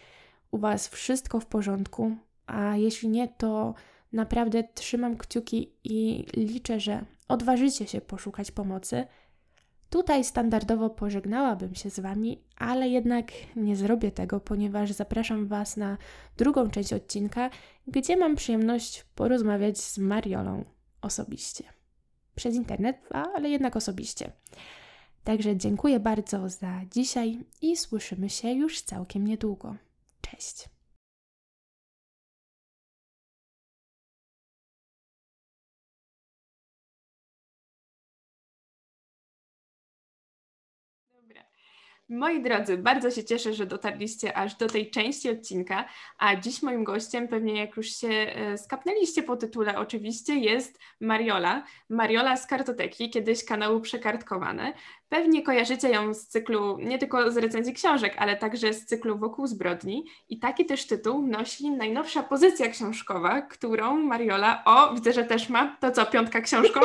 u Was wszystko w porządku, a jeśli nie, to naprawdę trzymam kciuki i liczę, że odważycie się poszukać pomocy. Tutaj standardowo pożegnałabym się z Wami, ale jednak nie zrobię tego, ponieważ zapraszam Was na drugą część odcinka, gdzie mam przyjemność porozmawiać z Mariolą osobiście. Przez internet, ale jednak osobiście. Także dziękuję bardzo za dzisiaj i słyszymy się już całkiem niedługo. Cześć. Moi drodzy, bardzo się cieszę, że dotarliście aż do tej części odcinka, a dziś moim gościem, pewnie jak już się e, skapnęliście po tytule oczywiście, jest Mariola. Mariola z Kartoteki, kiedyś kanału Przekartkowane. Pewnie kojarzycie ją z cyklu, nie tylko z recenzji książek, ale także z cyklu Wokół zbrodni. I taki też tytuł nosi najnowsza pozycja książkowa, którą Mariola, o, widzę, że też ma, to co, piątka książką?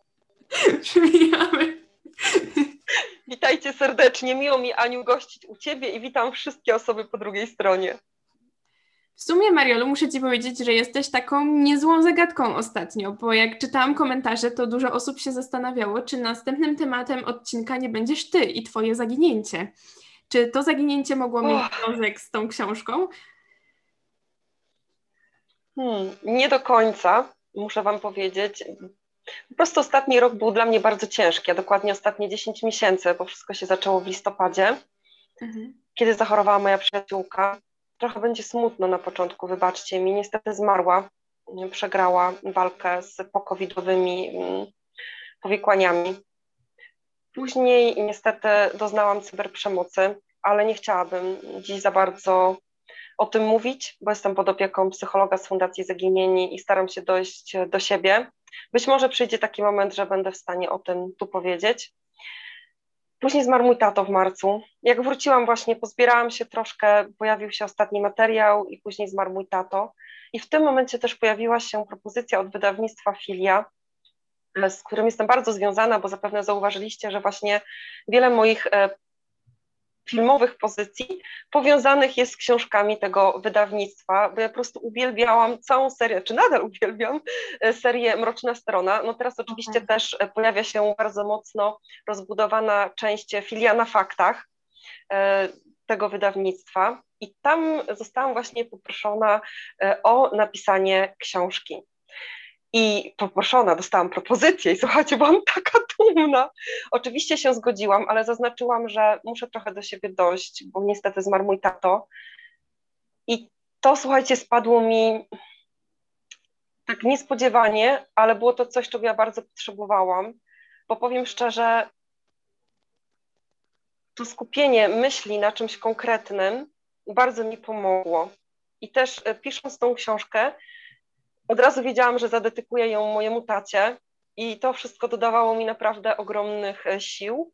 Przybijamy. Witajcie serdecznie, miło mi Aniu gościć u Ciebie i witam wszystkie osoby po drugiej stronie. W sumie, Mariolu, muszę Ci powiedzieć, że jesteś taką niezłą zagadką ostatnio, bo jak czytałam komentarze, to dużo osób się zastanawiało, czy następnym tematem odcinka nie będziesz Ty i Twoje zaginięcie. Czy to zaginięcie mogło mieć związek z tą książką? Hmm, nie do końca, muszę Wam powiedzieć. Po prostu ostatni rok był dla mnie bardzo ciężki, a dokładnie ostatnie 10 miesięcy, bo wszystko się zaczęło w listopadzie, mhm. kiedy zachorowała moja przyjaciółka. Trochę będzie smutno na początku, wybaczcie mi. Niestety zmarła, przegrała walkę z pokowidowymi mm, powikłaniami. Później niestety doznałam cyberprzemocy, ale nie chciałabym dziś za bardzo o tym mówić, bo jestem pod opieką psychologa z Fundacji Zaginieni i staram się dojść do siebie. Być może przyjdzie taki moment, że będę w stanie o tym tu powiedzieć. Później zmarł mój tato w marcu. Jak wróciłam właśnie, pozbierałam się troszkę, pojawił się ostatni materiał i później zmarł mój tato. I w tym momencie też pojawiła się propozycja od wydawnictwa Filia, z którym jestem bardzo związana, bo zapewne zauważyliście, że właśnie wiele moich e, filmowych pozycji powiązanych jest z książkami tego wydawnictwa, bo ja po prostu uwielbiałam całą serię, czy nadal uwielbiam e, serię Mroczna Strona. No teraz oczywiście okay. też e, pojawia się bardzo mocno rozbudowana część filia na faktach e, tego wydawnictwa i tam zostałam właśnie poproszona o napisanie książki i poproszona, dostałam propozycję i słuchajcie, byłam taka dumna. Oczywiście się zgodziłam, ale zaznaczyłam, że muszę trochę do siebie dojść, bo niestety zmarł mój tato. I to, słuchajcie, spadło mi tak niespodziewanie, ale było to coś, czego ja bardzo potrzebowałam, bo powiem szczerze, to skupienie myśli na czymś konkretnym bardzo mi pomogło. I też e, pisząc tą książkę, od razu wiedziałam, że zadedykuję ją mojemu tacie i to wszystko dodawało mi naprawdę ogromnych e, sił.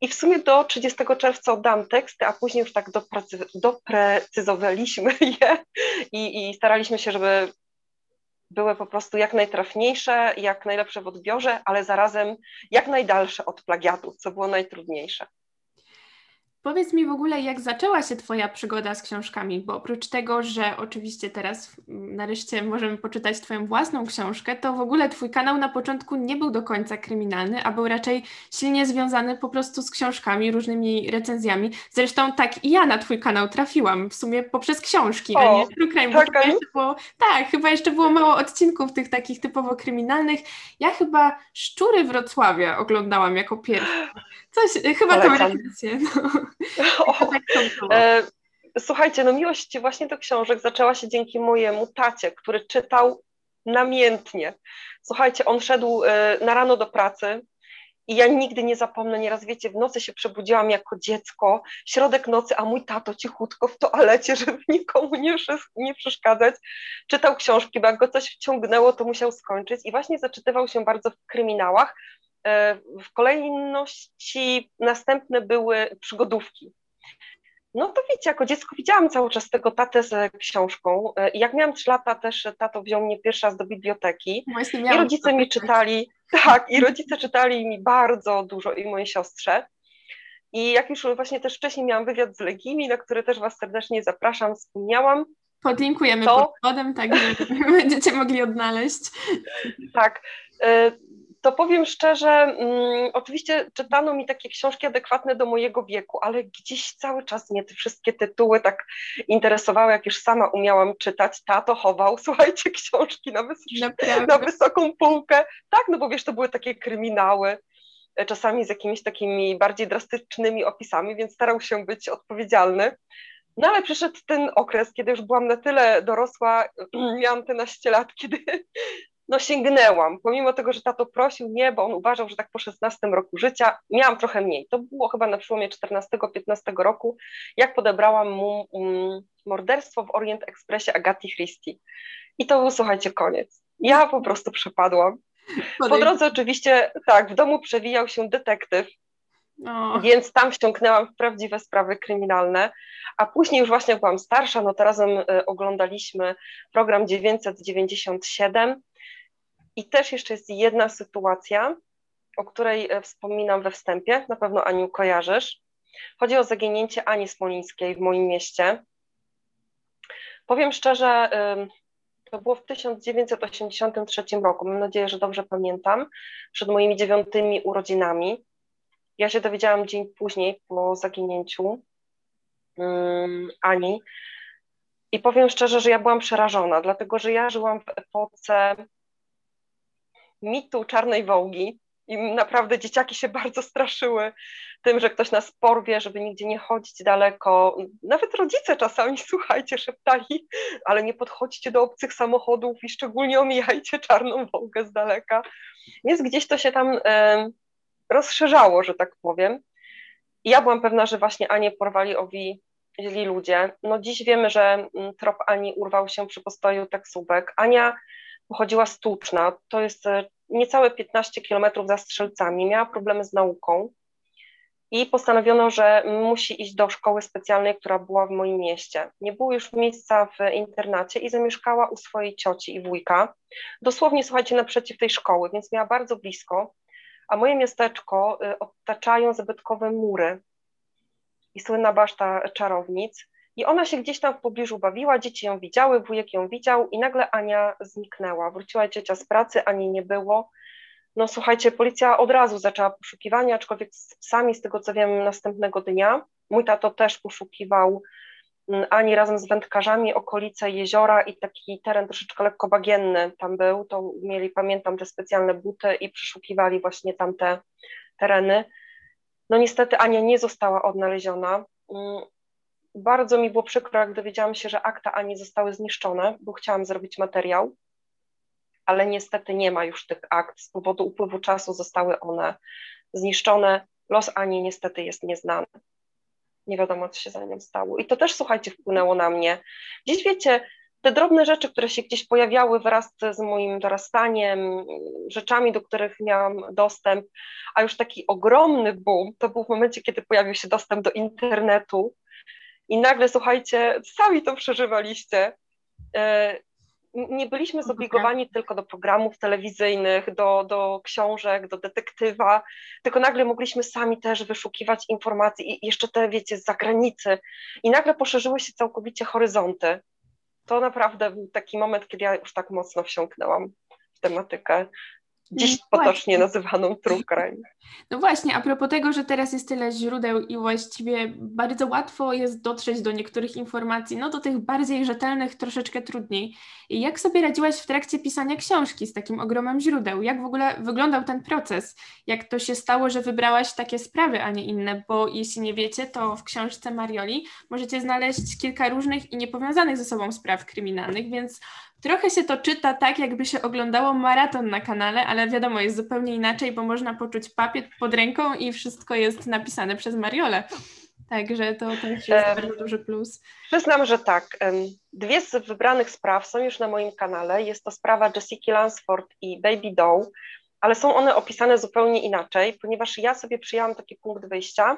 I w sumie do 30 czerwca oddam teksty, a później już tak doprecy, doprecyzowaliśmy je i, i staraliśmy się, żeby były po prostu jak najtrafniejsze, jak najlepsze w odbiorze, ale zarazem jak najdalsze od plagiatu, co było najtrudniejsze. Powiedz mi w ogóle, jak zaczęła się Twoja przygoda z książkami, bo oprócz tego, że oczywiście teraz nareszcie możemy poczytać Twoją własną książkę, to w ogóle Twój kanał na początku nie był do końca kryminalny, a był raczej silnie związany po prostu z książkami, różnymi recenzjami. Zresztą tak i ja na Twój kanał trafiłam, w sumie poprzez książki, o, a nie True Crime, bo tak, chyba jeszcze było, tak, chyba jeszcze było mało odcinków tych takich typowo kryminalnych. Ja chyba Szczury Wrocławia oglądałam jako pierwsza. Coś, chyba to rację. No. Tak e, słuchajcie, no miłość właśnie do książek zaczęła się dzięki mojemu tacie, który czytał namiętnie. Słuchajcie, on szedł na rano do pracy, i ja nigdy nie zapomnę, nieraz wiecie, w nocy się przebudziłam jako dziecko, środek nocy, a mój tato cichutko w toalecie, żeby nikomu nie, nie przeszkadzać, czytał książki, bo jak go coś wciągnęło, to musiał skończyć i właśnie zaczytywał się bardzo w kryminałach. E, w kolejności następne były przygodówki. No to wiecie, jako dziecko widziałam cały czas tego tatę z książką e, i jak miałam 3 lata też tato wziął mnie pierwszy raz do biblioteki i rodzice mi czytali, tak, i rodzice czytali mi bardzo dużo i mojej siostrze. I jak już właśnie też wcześniej miałam wywiad z Legimi, na który też Was serdecznie zapraszam, wspomniałam. Podlinkujemy to... pod spodem, tak, że będziecie mogli odnaleźć. Tak. To powiem szczerze, mm, oczywiście czytano mi takie książki adekwatne do mojego wieku, ale gdzieś cały czas mnie te wszystkie tytuły tak interesowały, jak już sama umiałam czytać. Tato chował, słuchajcie, książki na, wys- na wysoką półkę. Tak, no bo wiesz, to były takie kryminały, e, czasami z jakimiś takimi bardziej drastycznymi opisami, więc starał się być odpowiedzialny. No ale przyszedł ten okres, kiedy już byłam na tyle dorosła, miałam te naście lat, kiedy no sięgnęłam, pomimo tego, że tato prosił nie, bo on uważał, że tak po 16 roku życia miałam trochę mniej. To było chyba na przełomie 14-15 roku, jak podebrałam mu um, morderstwo w Orient Expressie Agaty Christie. I to był, słuchajcie, koniec. Ja po prostu przepadłam. Po drodze oczywiście, tak, w domu przewijał się detektyw, Więc tam wciągnęłam w prawdziwe sprawy kryminalne, a później już właśnie byłam starsza, no to razem y, oglądaliśmy program 997 i też jeszcze jest jedna sytuacja, o której e, wspominam we wstępie, na pewno Aniu kojarzysz. Chodzi o zaginięcie Ani Smolińskiej w moim mieście. Powiem szczerze, to było w 1983 roku, mam nadzieję, że dobrze pamiętam, przed moimi dziewiątymi urodzinami. Ja się dowiedziałam dzień później po zaginięciu Ani i powiem szczerze, że ja byłam przerażona, dlatego że ja żyłam w epoce mitu czarnej wołgi i naprawdę dzieciaki się bardzo straszyły tym, że ktoś nas porwie, żeby nigdzie nie chodzić daleko. Nawet rodzice czasami, słuchajcie, szeptali, ale nie podchodźcie do obcych samochodów i szczególnie omijajcie czarną wołgę z daleka. Więc gdzieś to się tam rozszerzało, że tak powiem. I ja byłam pewna, że właśnie Anię porwali owi źli ludzie. No dziś wiemy, że mm, trop Ani urwał się przy postoju taksówek. Ania pochodziła z Tuczna, to jest e, niecałe 15 kilometrów za Strzelcami, miała problemy z nauką i postanowiono, że musi iść do szkoły specjalnej, która była w moim mieście. Nie było już miejsca w internacie i zamieszkała u swojej cioci i wujka, dosłownie, słuchajcie, naprzeciw tej szkoły, więc miała bardzo blisko, a moje miasteczko e, otaczają zabytkowe mury i słynna baszta czarownic, i ona się gdzieś tam w pobliżu bawiła, dzieci ją widziały, wujek ją widział i nagle Ania zniknęła. Wróciła ciocia z pracy, Ani nie było. No słuchajcie, policja od razu zaczęła poszukiwania, aczkolwiek z psami, z tego co wiem, następnego dnia. Mój tato też poszukiwał Ani razem z wędkarzami okolice jeziora i taki teren troszeczkę lekko bagienny tam był, to mieli, pamiętam, te specjalne buty i przeszukiwali właśnie tamte tereny. No niestety Ania nie została odnaleziona. Mm, bardzo mi było przykro, jak dowiedziałam się, że akta Ani zostały zniszczone, bo chciałam zrobić materiał, ale niestety nie ma już tych akt. Z powodu upływu czasu zostały one zniszczone. Los Ani niestety jest nieznany. Nie wiadomo, co się za nią stało. I to też, słuchajcie, wpłynęło na mnie. Dziś wiecie, te drobne rzeczy, które się gdzieś pojawiały wraz z moim dorastaniem, rzeczami, do których miałam dostęp, a już taki ogromny boom, to był w momencie, kiedy pojawił się dostęp do internetu, i nagle, słuchajcie, sami to przeżywaliście. Nie byliśmy zobligowani tylko do programów telewizyjnych, do, do książek, do detektywa, tylko nagle mogliśmy sami też wyszukiwać informacji i jeszcze te, wiecie, z zagranicy. I nagle poszerzyły się całkowicie horyzonty. To naprawdę był taki moment, kiedy ja już tak mocno wsiąknęłam w tematykę dziś no potocznie nazywaną true crime. No właśnie, a propos tego, że teraz jest tyle źródeł i właściwie bardzo łatwo jest dotrzeć do niektórych informacji, no do tych bardziej rzetelnych troszeczkę trudniej. I jak sobie radziłaś w trakcie pisania książki z takim ogromem źródeł? Jak w ogóle wyglądał ten proces? Jak to się stało, że wybrałaś takie sprawy, a nie inne? Bo jeśli nie wiecie, to w książce Marioli możecie znaleźć kilka różnych i niepowiązanych ze sobą spraw kryminalnych, więc trochę się to czyta tak, jakby się oglądało maraton na kanale, ale wiadomo, jest zupełnie inaczej, bo można poczuć papier pod ręką i wszystko jest napisane przez Mariolę. Także to też jest um, bardzo duży plus. Przyznam, że tak. Dwie z wybranych spraw są już na moim kanale. Jest to sprawa Jessica Lansford i Baby Doe, ale są one opisane zupełnie inaczej, ponieważ ja sobie przyjęłam taki punkt wyjścia,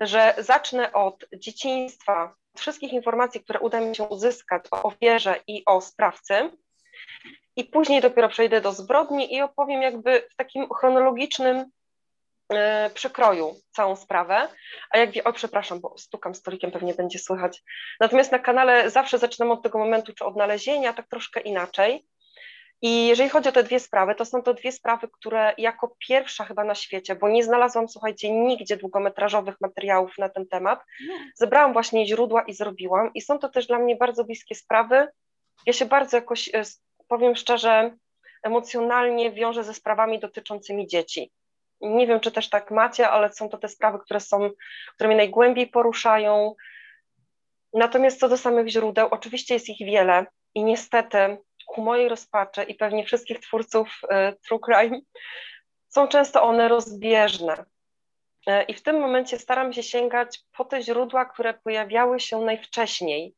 że zacznę od dzieciństwa, wszystkich informacji, które uda mi się uzyskać o ofierze i o sprawcy, i później dopiero przejdę do zbrodni i opowiem jakby w takim chronologicznym e, przekroju całą sprawę. A jak wie, o przepraszam, bo stukam stolikiem, pewnie będzie słychać. Natomiast na kanale zawsze zaczynam od tego momentu czy odnalezienia, tak troszkę inaczej. I jeżeli chodzi o te dwie sprawy, to są to dwie sprawy, które jako pierwsza chyba na świecie, bo nie znalazłam, słuchajcie, nigdzie długometrażowych materiałów na ten temat, zebrałam właśnie źródła i zrobiłam. I są to też dla mnie bardzo bliskie sprawy. Ja się bardzo jakoś, e, powiem szczerze, emocjonalnie wiążę ze sprawami dotyczącymi dzieci. Nie wiem, czy też tak macie, ale są to te sprawy, które są, które mnie najgłębiej poruszają. Natomiast co do samych źródeł, oczywiście jest ich wiele i niestety ku mojej rozpaczy i pewnie wszystkich twórców e, true crime, są często one rozbieżne. E, I w tym momencie staram się sięgać po te źródła, które pojawiały się najwcześniej,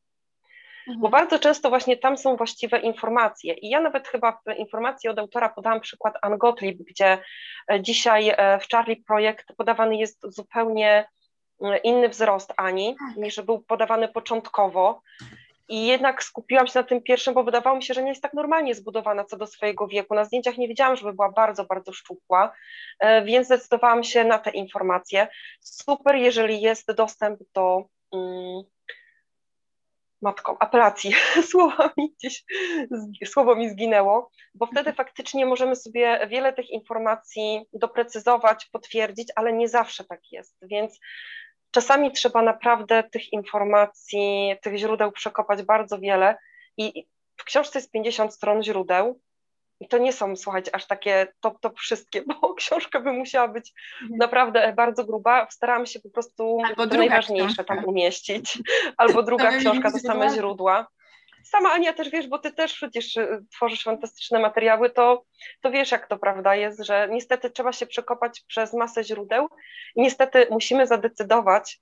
mhm. bo bardzo często właśnie tam są właściwe informacje. I ja nawet chyba w informacji od autora podałam przykład Ann Gottlieb, gdzie e, dzisiaj w Charlie Projekt podawany jest zupełnie inny wzrost Ani, tak. niż był podawany początkowo. I jednak skupiłam się na tym pierwszym, bo wydawało mi się, że nie jest tak normalnie zbudowana co do swojego wieku. Na zdjęciach nie wiedziałam, żeby była bardzo, bardzo szczupła, e, więc zdecydowałam się na te informacje. Super, jeżeli jest dostęp do um, matką, apelacji, słowo mi gdzieś, słowo mi zginęło, bo wtedy faktycznie możemy sobie wiele tych informacji doprecyzować, potwierdzić, ale nie zawsze tak jest, więc czasami trzeba naprawdę tych informacji, tych źródeł przekopać bardzo wiele i w książce jest 50 stron źródeł i to nie są, słuchajcie, aż takie top, top wszystkie, bo książka by musiała być mhm. naprawdę bardzo gruba. Starałam się po prostu najważniejsze książka. tam umieścić. Albo druga książka, to same źródła sama Ania też wiesz, bo ty też przecież y, tworzysz fantastyczne materiały, to, to wiesz jak to prawda jest, że niestety trzeba się przekopać przez masę źródeł i niestety musimy zadecydować,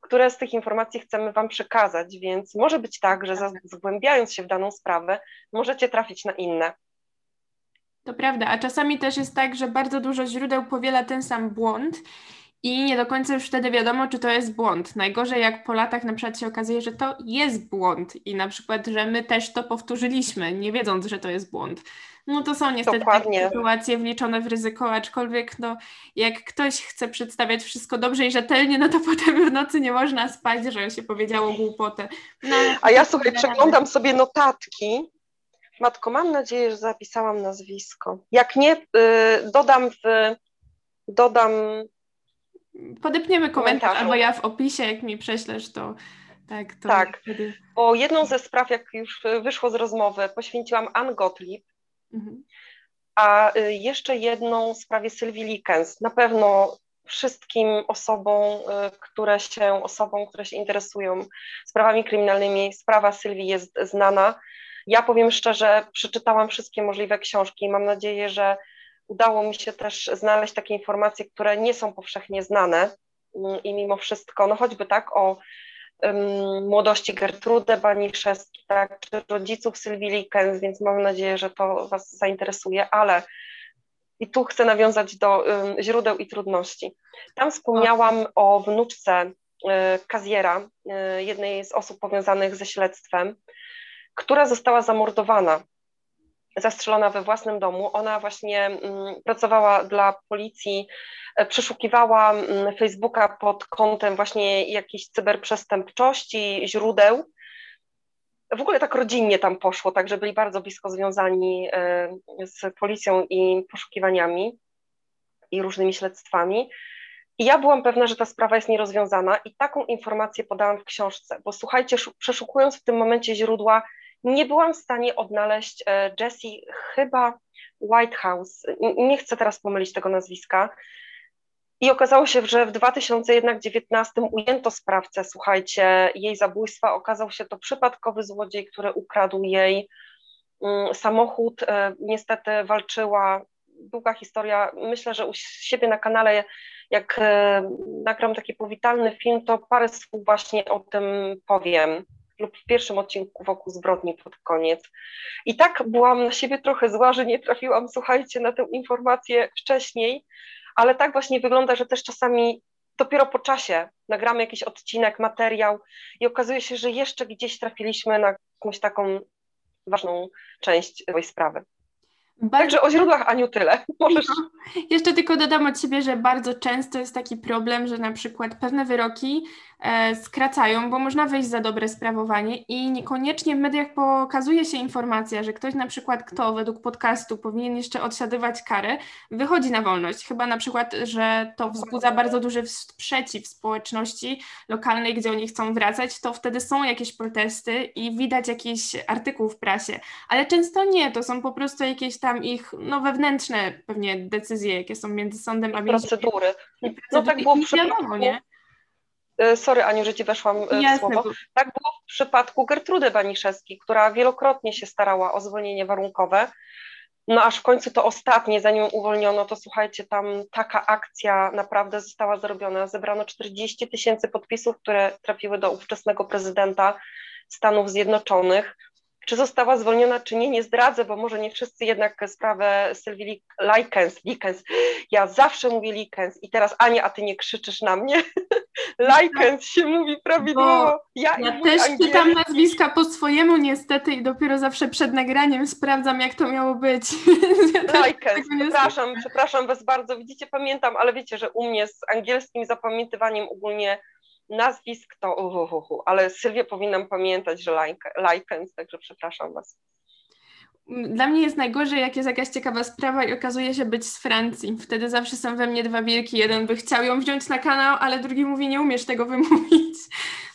które z tych informacji chcemy Wam przekazać, więc może być tak, że zgłębiając się w daną sprawę, możecie trafić na inne. To prawda, a czasami też jest tak, że bardzo dużo źródeł powiela ten sam błąd i nie do końca już wtedy wiadomo, czy to jest błąd. Najgorzej, jak po latach na przykład się okazuje, że to jest błąd i na przykład, że my też to powtórzyliśmy, nie wiedząc, że to jest błąd. No to są niestety takie sytuacje wliczone w ryzyko, aczkolwiek no, jak ktoś chce przedstawiać wszystko dobrze i rzetelnie, no to potem w nocy nie można spać, że się powiedziało głupotę. No, A ja sobie przeglądam sobie notatki. Matko, mam nadzieję, że zapisałam nazwisko. Jak nie, yy, dodam w, dodam Podepniemy komentarz, albo ja w opisie, jak mi prześlesz, to tak. To tak, wtedy... bo jedną ze spraw, jak już wyszło z rozmowy, poświęciłam Ann Gottlieb, mhm. a y, jeszcze jedną sprawie Sylwii Likens. Na pewno wszystkim osobom, y, które się, osobom, które się interesują sprawami kryminalnymi, sprawa Sylwii jest znana. Ja powiem szczerze, przeczytałam wszystkie możliwe książki i mam nadzieję, że udało mi się też znaleźć takie informacje, które nie są powszechnie znane mm, i mimo wszystko, no choćby tak o um, młodości Gertrude Baniszewskiej, tak, czy rodziców Sylwii Likens, więc mam nadzieję, że to Was zainteresuje, ale i tu chcę nawiązać do um, źródeł i trudności. Tam wspomniałam o wnuczce y, Kaziera, y, jednej z osób powiązanych ze śledztwem, która została zamordowana zastrzelona we własnym domu. Ona właśnie mm, pracowała dla policji, e, przeszukiwała mm, Facebooka pod kątem właśnie jakiejś cyberprzestępczości, źródeł. W ogóle tak rodzinnie tam poszło, także byli bardzo blisko związani e, z policją i poszukiwaniami i różnymi śledztwami. I ja byłam pewna, że ta sprawa jest nierozwiązana i taką informację podałam w książce, bo słuchajcie, przeszukując w tym momencie źródła, nie byłam w stanie odnaleźć e, Jessie chyba Whitehouse, nie chcę teraz pomylić tego nazwiska. I okazało się, że w 2019 ujęto sprawcę, słuchajcie, jej zabójstwa. Okazał się to przypadkowy złodziej, który ukradł jej mm, samochód, niestety walczyła, długa historia, myślę, że u siebie na kanale, jak nagram taki powitalny film, to parę słów właśnie o tym powiem, lub w pierwszym odcinku wokół zbrodni pod koniec. I tak byłam na siebie trochę zła, że nie trafiłam, słuchajcie, na tę informację wcześniej, ale tak właśnie wygląda, że też czasami dopiero po czasie nagramy jakiś odcinek, materiał i okazuje się, że jeszcze gdzieś trafiliśmy na jakąś taką ważną część tej sprawy. Bardzo... Także o źródłach Aniu tyle. Możesz... No. Jeszcze tylko dodam od siebie, że bardzo często jest taki problem, że na przykład pewne wyroki skracają, bo można wyjść za dobre sprawowanie i niekoniecznie w mediach pokazuje się informacja, że ktoś na przykład, kto według podcastu powinien jeszcze odsiadywać karę, wychodzi na wolność. Chyba na przykład, że to wzbudza bardzo duży sprzeciw społeczności lokalnej, gdzie oni chcą wracać, to wtedy są jakieś protesty i widać jakiś artykuł w prasie, ale często nie, to są po prostu jakieś tam ich no, wewnętrzne pewnie decyzje, jakie są między sądem a więźniem. Procedury. No tak było w przypadku... Nie? E, sorry Aniu, że Ci weszłam e, w słowo. Tak było w przypadku Gertrudy Baniszewskiej, która wielokrotnie się starała o zwolnienie warunkowe, no aż w końcu to ostatnie, zanim uwolniono, to słuchajcie, tam taka akcja naprawdę została zrobiona. Zebrano 40 tysięcy podpisów, które trafiły do ówczesnego prezydenta Stanów Zjednoczonych. Czy została zwolniona, czy nie, nie zdradzę, bo może nie wszyscy jednak sprawę Sylwii Likens, Likens, ja zawsze mówię Likens i teraz Ania, a ty nie krzyczysz na mnie. Likens się mówi prawidłowo. Ja, ja też czytam nazwiska po swojemu niestety i dopiero zawsze przed nagraniem sprawdzam, jak to miało być. ja Likens, przepraszam, przepraszam was bardzo, widzicie, pamiętam, ale wiecie, że u mnie z angielskim zapamiętywaniem ogólnie nazwisk to uhuhu, ale Sylwię powinnam pamiętać, że Likens, także przepraszam Was. Dla mnie jest najgorzej, jak jest jakaś ciekawa sprawa i okazuje się być z Francji. Wtedy zawsze są we mnie dwa wielki. Jeden by chciał ją wziąć na kanał, ale drugi mówi, nie umiesz tego wymówić.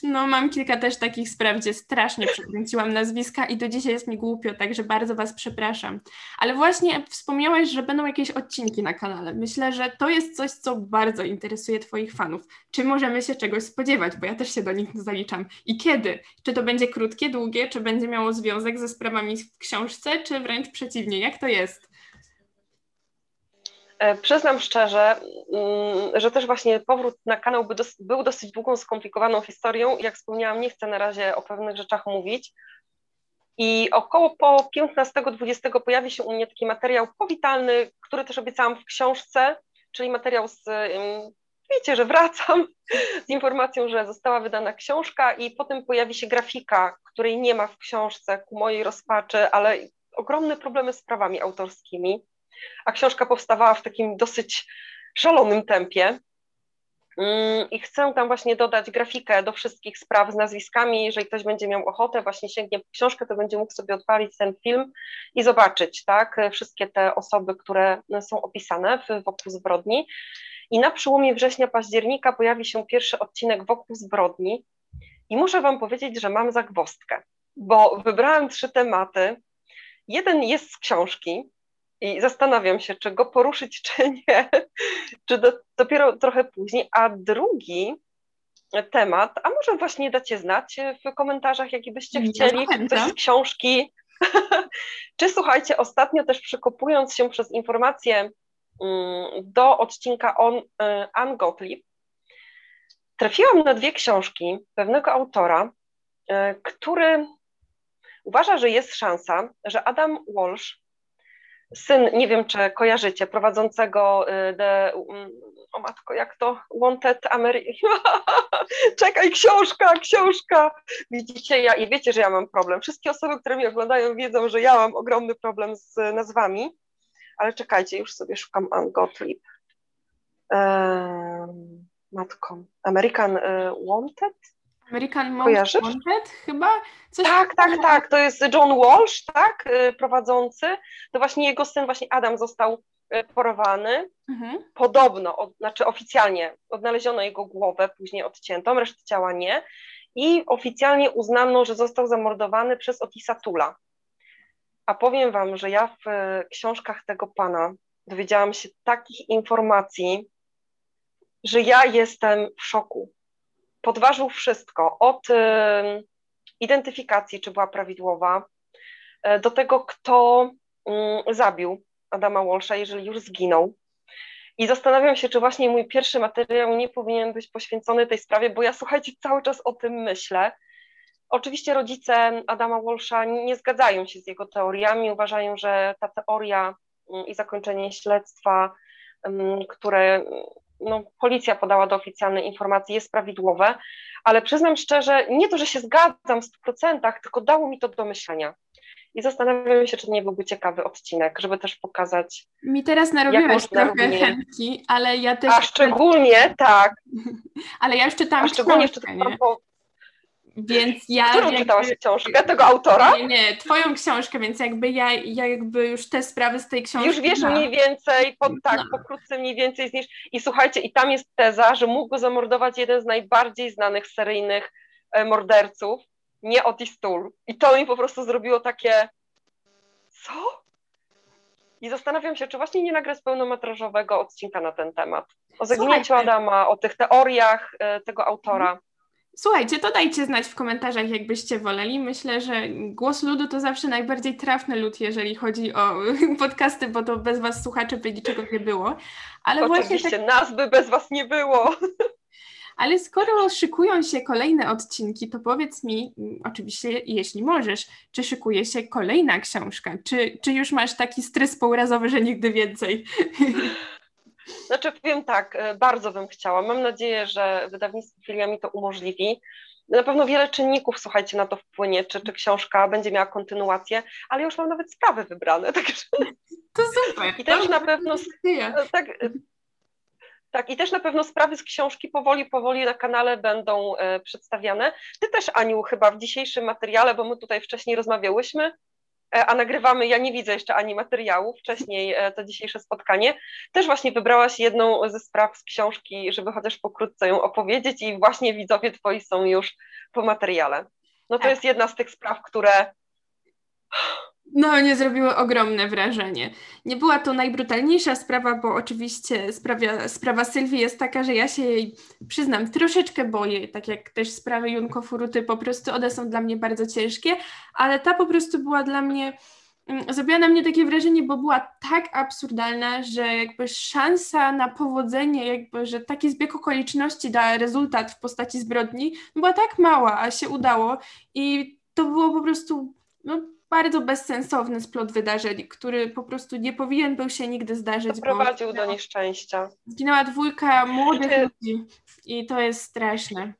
No, mam kilka też takich spraw, gdzie strasznie przekręciłam nazwiska i do dzisiaj jest mi głupio, także bardzo Was przepraszam. Ale właśnie wspomniałaś, że będą jakieś odcinki na kanale. Myślę, że to jest coś, co bardzo interesuje Twoich fanów. Czy możemy się czegoś spodziewać, bo ja też się do nich zaliczam. I kiedy? Czy to będzie krótkie, długie, czy będzie miało związek ze sprawami w książce, czy wręcz przeciwnie? Jak to jest? E, przyznam szczerze, mm, że też właśnie powrót na kanał był dosyć długą, skomplikowaną historią. Jak wspomniałam, nie chcę na razie o pewnych rzeczach mówić. I około po 15-20 pojawi się u mnie taki materiał powitalny, który też obiecałam w książce, czyli materiał z, wiecie, że wracam z informacją, że została wydana książka i potem pojawi się grafika, której nie ma w książce ku mojej rozpaczy, ale ogromne problemy z prawami autorskimi a książka powstawała w takim dosyć szalonym tempie. Mm, I chcę tam właśnie dodać grafikę do wszystkich spraw z nazwiskami. Jeżeli ktoś będzie miał ochotę, właśnie sięgnie po książkę, to będzie mógł sobie odpalić ten film i zobaczyć, tak, wszystkie te osoby, które są opisane w wokół zbrodni. I na przełomie września, października pojawi się pierwszy odcinek wokół zbrodni. I muszę Wam powiedzieć, że mam zagwostkę, bo wybrałam trzy tematy. Jeden jest z książki, i zastanawiam się, czy go poruszyć, czy nie, czy do, dopiero trochę później. A drugi temat, a może właśnie dacie znać w komentarzach, jaki byście chcieli, ja ktoś z książki. czy słuchajcie, ostatnio też przekopując się przez informacje mm, do odcinka on y, Ann Gottlieb, trafiłam na dwie książki pewnego autora, y, który uważa, że jest szansa, że Adam Walsh syn, nie wiem czy kojarzycie, prowadzącego y, The, um, o matko, jak to, Wanted America, czekaj, książka, książka, widzicie, ja, i wiecie, że ja mam problem, wszystkie osoby, które mnie oglądają wiedzą, że ja mam ogromny problem z nazwami, ale czekajcie, już sobie szukam Ann Gottlieb. Matką, American y, Wanted? American Most Wanted chyba? Coś tak, tak, tak, to jest John Walsh, tak, y, prowadzący. To właśnie jego syn, właśnie Adam został y, porwany. Mhm. Podobno, od, znaczy oficjalnie odnaleziono jego głowę, później odciętą, resztę ciała nie. I oficjalnie uznano, że został zamordowany przez Otisa Tula. A powiem Wam, że ja w y, książkach tego pana dowiedziałam się takich informacji, że ja jestem w szoku podważył wszystko, od identyfikacji, czy była prawidłowa, do tego, kto mm, zabił Adama Walsha, jeżeli już zginął. I zastanawiam się, czy właśnie mój pierwszy materiał nie powinien być poświęcony tej sprawie, bo ja słuchajcie, cały czas o tym myślę. Oczywiście rodzice Adama Walsha nie zgadzają się z jego teoriami, uważają, że ta teoria mm, i zakończenie śledztwa, mm, które no, policja podała do oficjalnej informacji, jest prawidłowe, ale przyznam szczerze, nie to, że się zgadzam w 100%, tylko dało mi to do myślenia. I zastanawiam się, czy to nie byłby ciekawy odcinek, żeby też pokazać. Mi teraz narobiłaś trochę chętki, ale ja też. A szczególnie, tak. ale ja już czytałam. A szczególnie książkę, jeszcze. Więc ja. Którą jakby... czytałaś książkę tego autora? Nie, nie, twoją książkę, więc jakby ja, ja jakby już te sprawy z tej książki. Już wiesz mniej więcej, po, tak, no. pokrótce mniej więcej znisz. I słuchajcie, i tam jest teza, że mógł go zamordować jeden z najbardziej znanych seryjnych e, morderców nie Otis Tool. I to mi po prostu zrobiło takie co? I zastanawiam się, czy właśnie nie nagrać pełnometrażowego odcinka na ten temat. O zaginięciu Adama, o tych teoriach e, tego autora. Słuchajcie, to dajcie znać w komentarzach, jakbyście woleli. Myślę, że głos ludu to zawsze najbardziej trafny lud, jeżeli chodzi o podcasty, bo to bez was słuchaczy by niczego nie było. Ale Oczywiście, właśnie tak... nas by bez was nie było. Ale skoro szykują się kolejne odcinki, to powiedz mi, oczywiście, jeśli możesz, czy szykuje się kolejna książka? Czy, czy już masz taki stres pourazowy, że nigdy więcej? Znaczy, powiem tak, e, bardzo bym chciała. Mam nadzieję, że wydawnictwo Filia mi to umożliwi. Na pewno wiele czynników, słuchajcie, na to wpłynie, czy, czy książka będzie miała kontynuację, ale ja już mam nawet sprawy wybrane, także... To super. I też na pewno... Tak, tak, i też na pewno sprawy z książki powoli, powoli na kanale będą e, przedstawiane. Ty też, Aniu, chyba w dzisiejszym materiale, bo my tutaj wcześniej rozmawiałyśmy, e, a nagrywamy, ja nie widzę jeszcze ani materiału, wcześniej e, to dzisiejsze spotkanie, też właśnie wybrałaś jedną ze spraw z książki, żeby chociaż pokrótce ją opowiedzieć i właśnie widzowie twoi są już po materiale. No to tak. jest jedna z tych spraw, które no, nie zrobiły ogromne wrażenie. Nie była to najbrutalniejsza sprawa, bo oczywiście sprawa, sprawa Sylwii jest taka, że ja się jej, przyznam, troszeczkę boję, tak jak też sprawy Junko Furuty, po prostu one są dla mnie bardzo ciężkie, ale ta po prostu była dla mnie, mm, zrobiła na mnie takie wrażenie, bo była tak absurdalna, że jakby szansa na powodzenie, jakby, że taki zbieg okoliczności da rezultat w postaci zbrodni, była tak mała, a się udało i to było po prostu no, bardzo bezsensowny splot wydarzeń, który po prostu nie powinien był się nigdy zdarzyć. Doprowadził do nieszczęścia. Zginęła dwójka młodych Czy... ludzi i to jest straszne.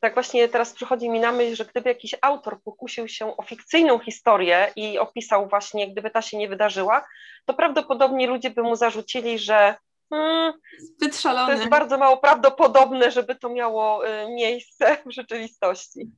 Tak właśnie teraz przychodzi mi na myśl, że gdyby jakiś autor pokusił się o fikcyjną historię i opisał właśnie, gdyby ta się nie wydarzyła, to prawdopodobnie ludzie by mu zarzucili, że hmm, to jest bardzo mało prawdopodobne, żeby to miało y, miejsce w rzeczywistości.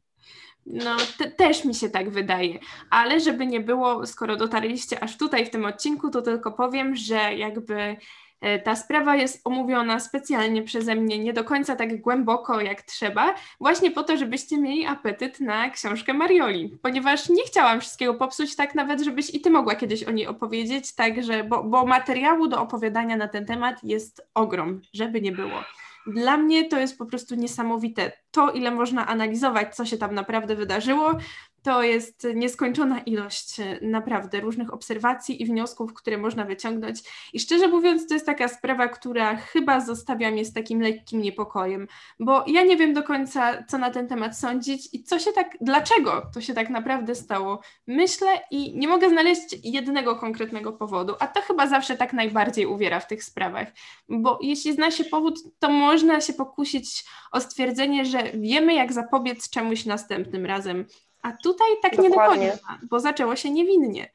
No, te, też mi się tak wydaje, ale żeby nie było, skoro dotarliście aż tutaj w tym odcinku, to tylko powiem, że jakby e, ta sprawa jest omówiona specjalnie przeze mnie nie do końca tak głęboko jak trzeba, właśnie po to, żebyście mieli apetyt na książkę Marioli, ponieważ nie chciałam wszystkiego popsuć, tak nawet, żebyś i ty mogła kiedyś o niej opowiedzieć, także, bo, bo materiału do opowiadania na ten temat jest ogrom, żeby nie było. Dla mnie to jest po prostu niesamowite. To, ile można analizować, co się tam naprawdę wydarzyło, to jest nieskończona ilość e, naprawdę różnych obserwacji i wniosków, które można wyciągnąć. I szczerze mówiąc, to jest taka sprawa, która chyba zostawia mnie z takim lekkim niepokojem, bo ja nie wiem do końca, co na ten temat sądzić i co się tak, dlaczego to się tak naprawdę stało. Myślę i nie mogę znaleźć jednego konkretnego powodu, a to chyba zawsze tak najbardziej uwiera w tych sprawach, bo jeśli zna się powód, to można się pokusić o stwierdzenie, że wiemy, jak zapobiec czemuś następnym razem. A tutaj tak Dokładnie. nie do końca, bo zaczęło się niewinnie.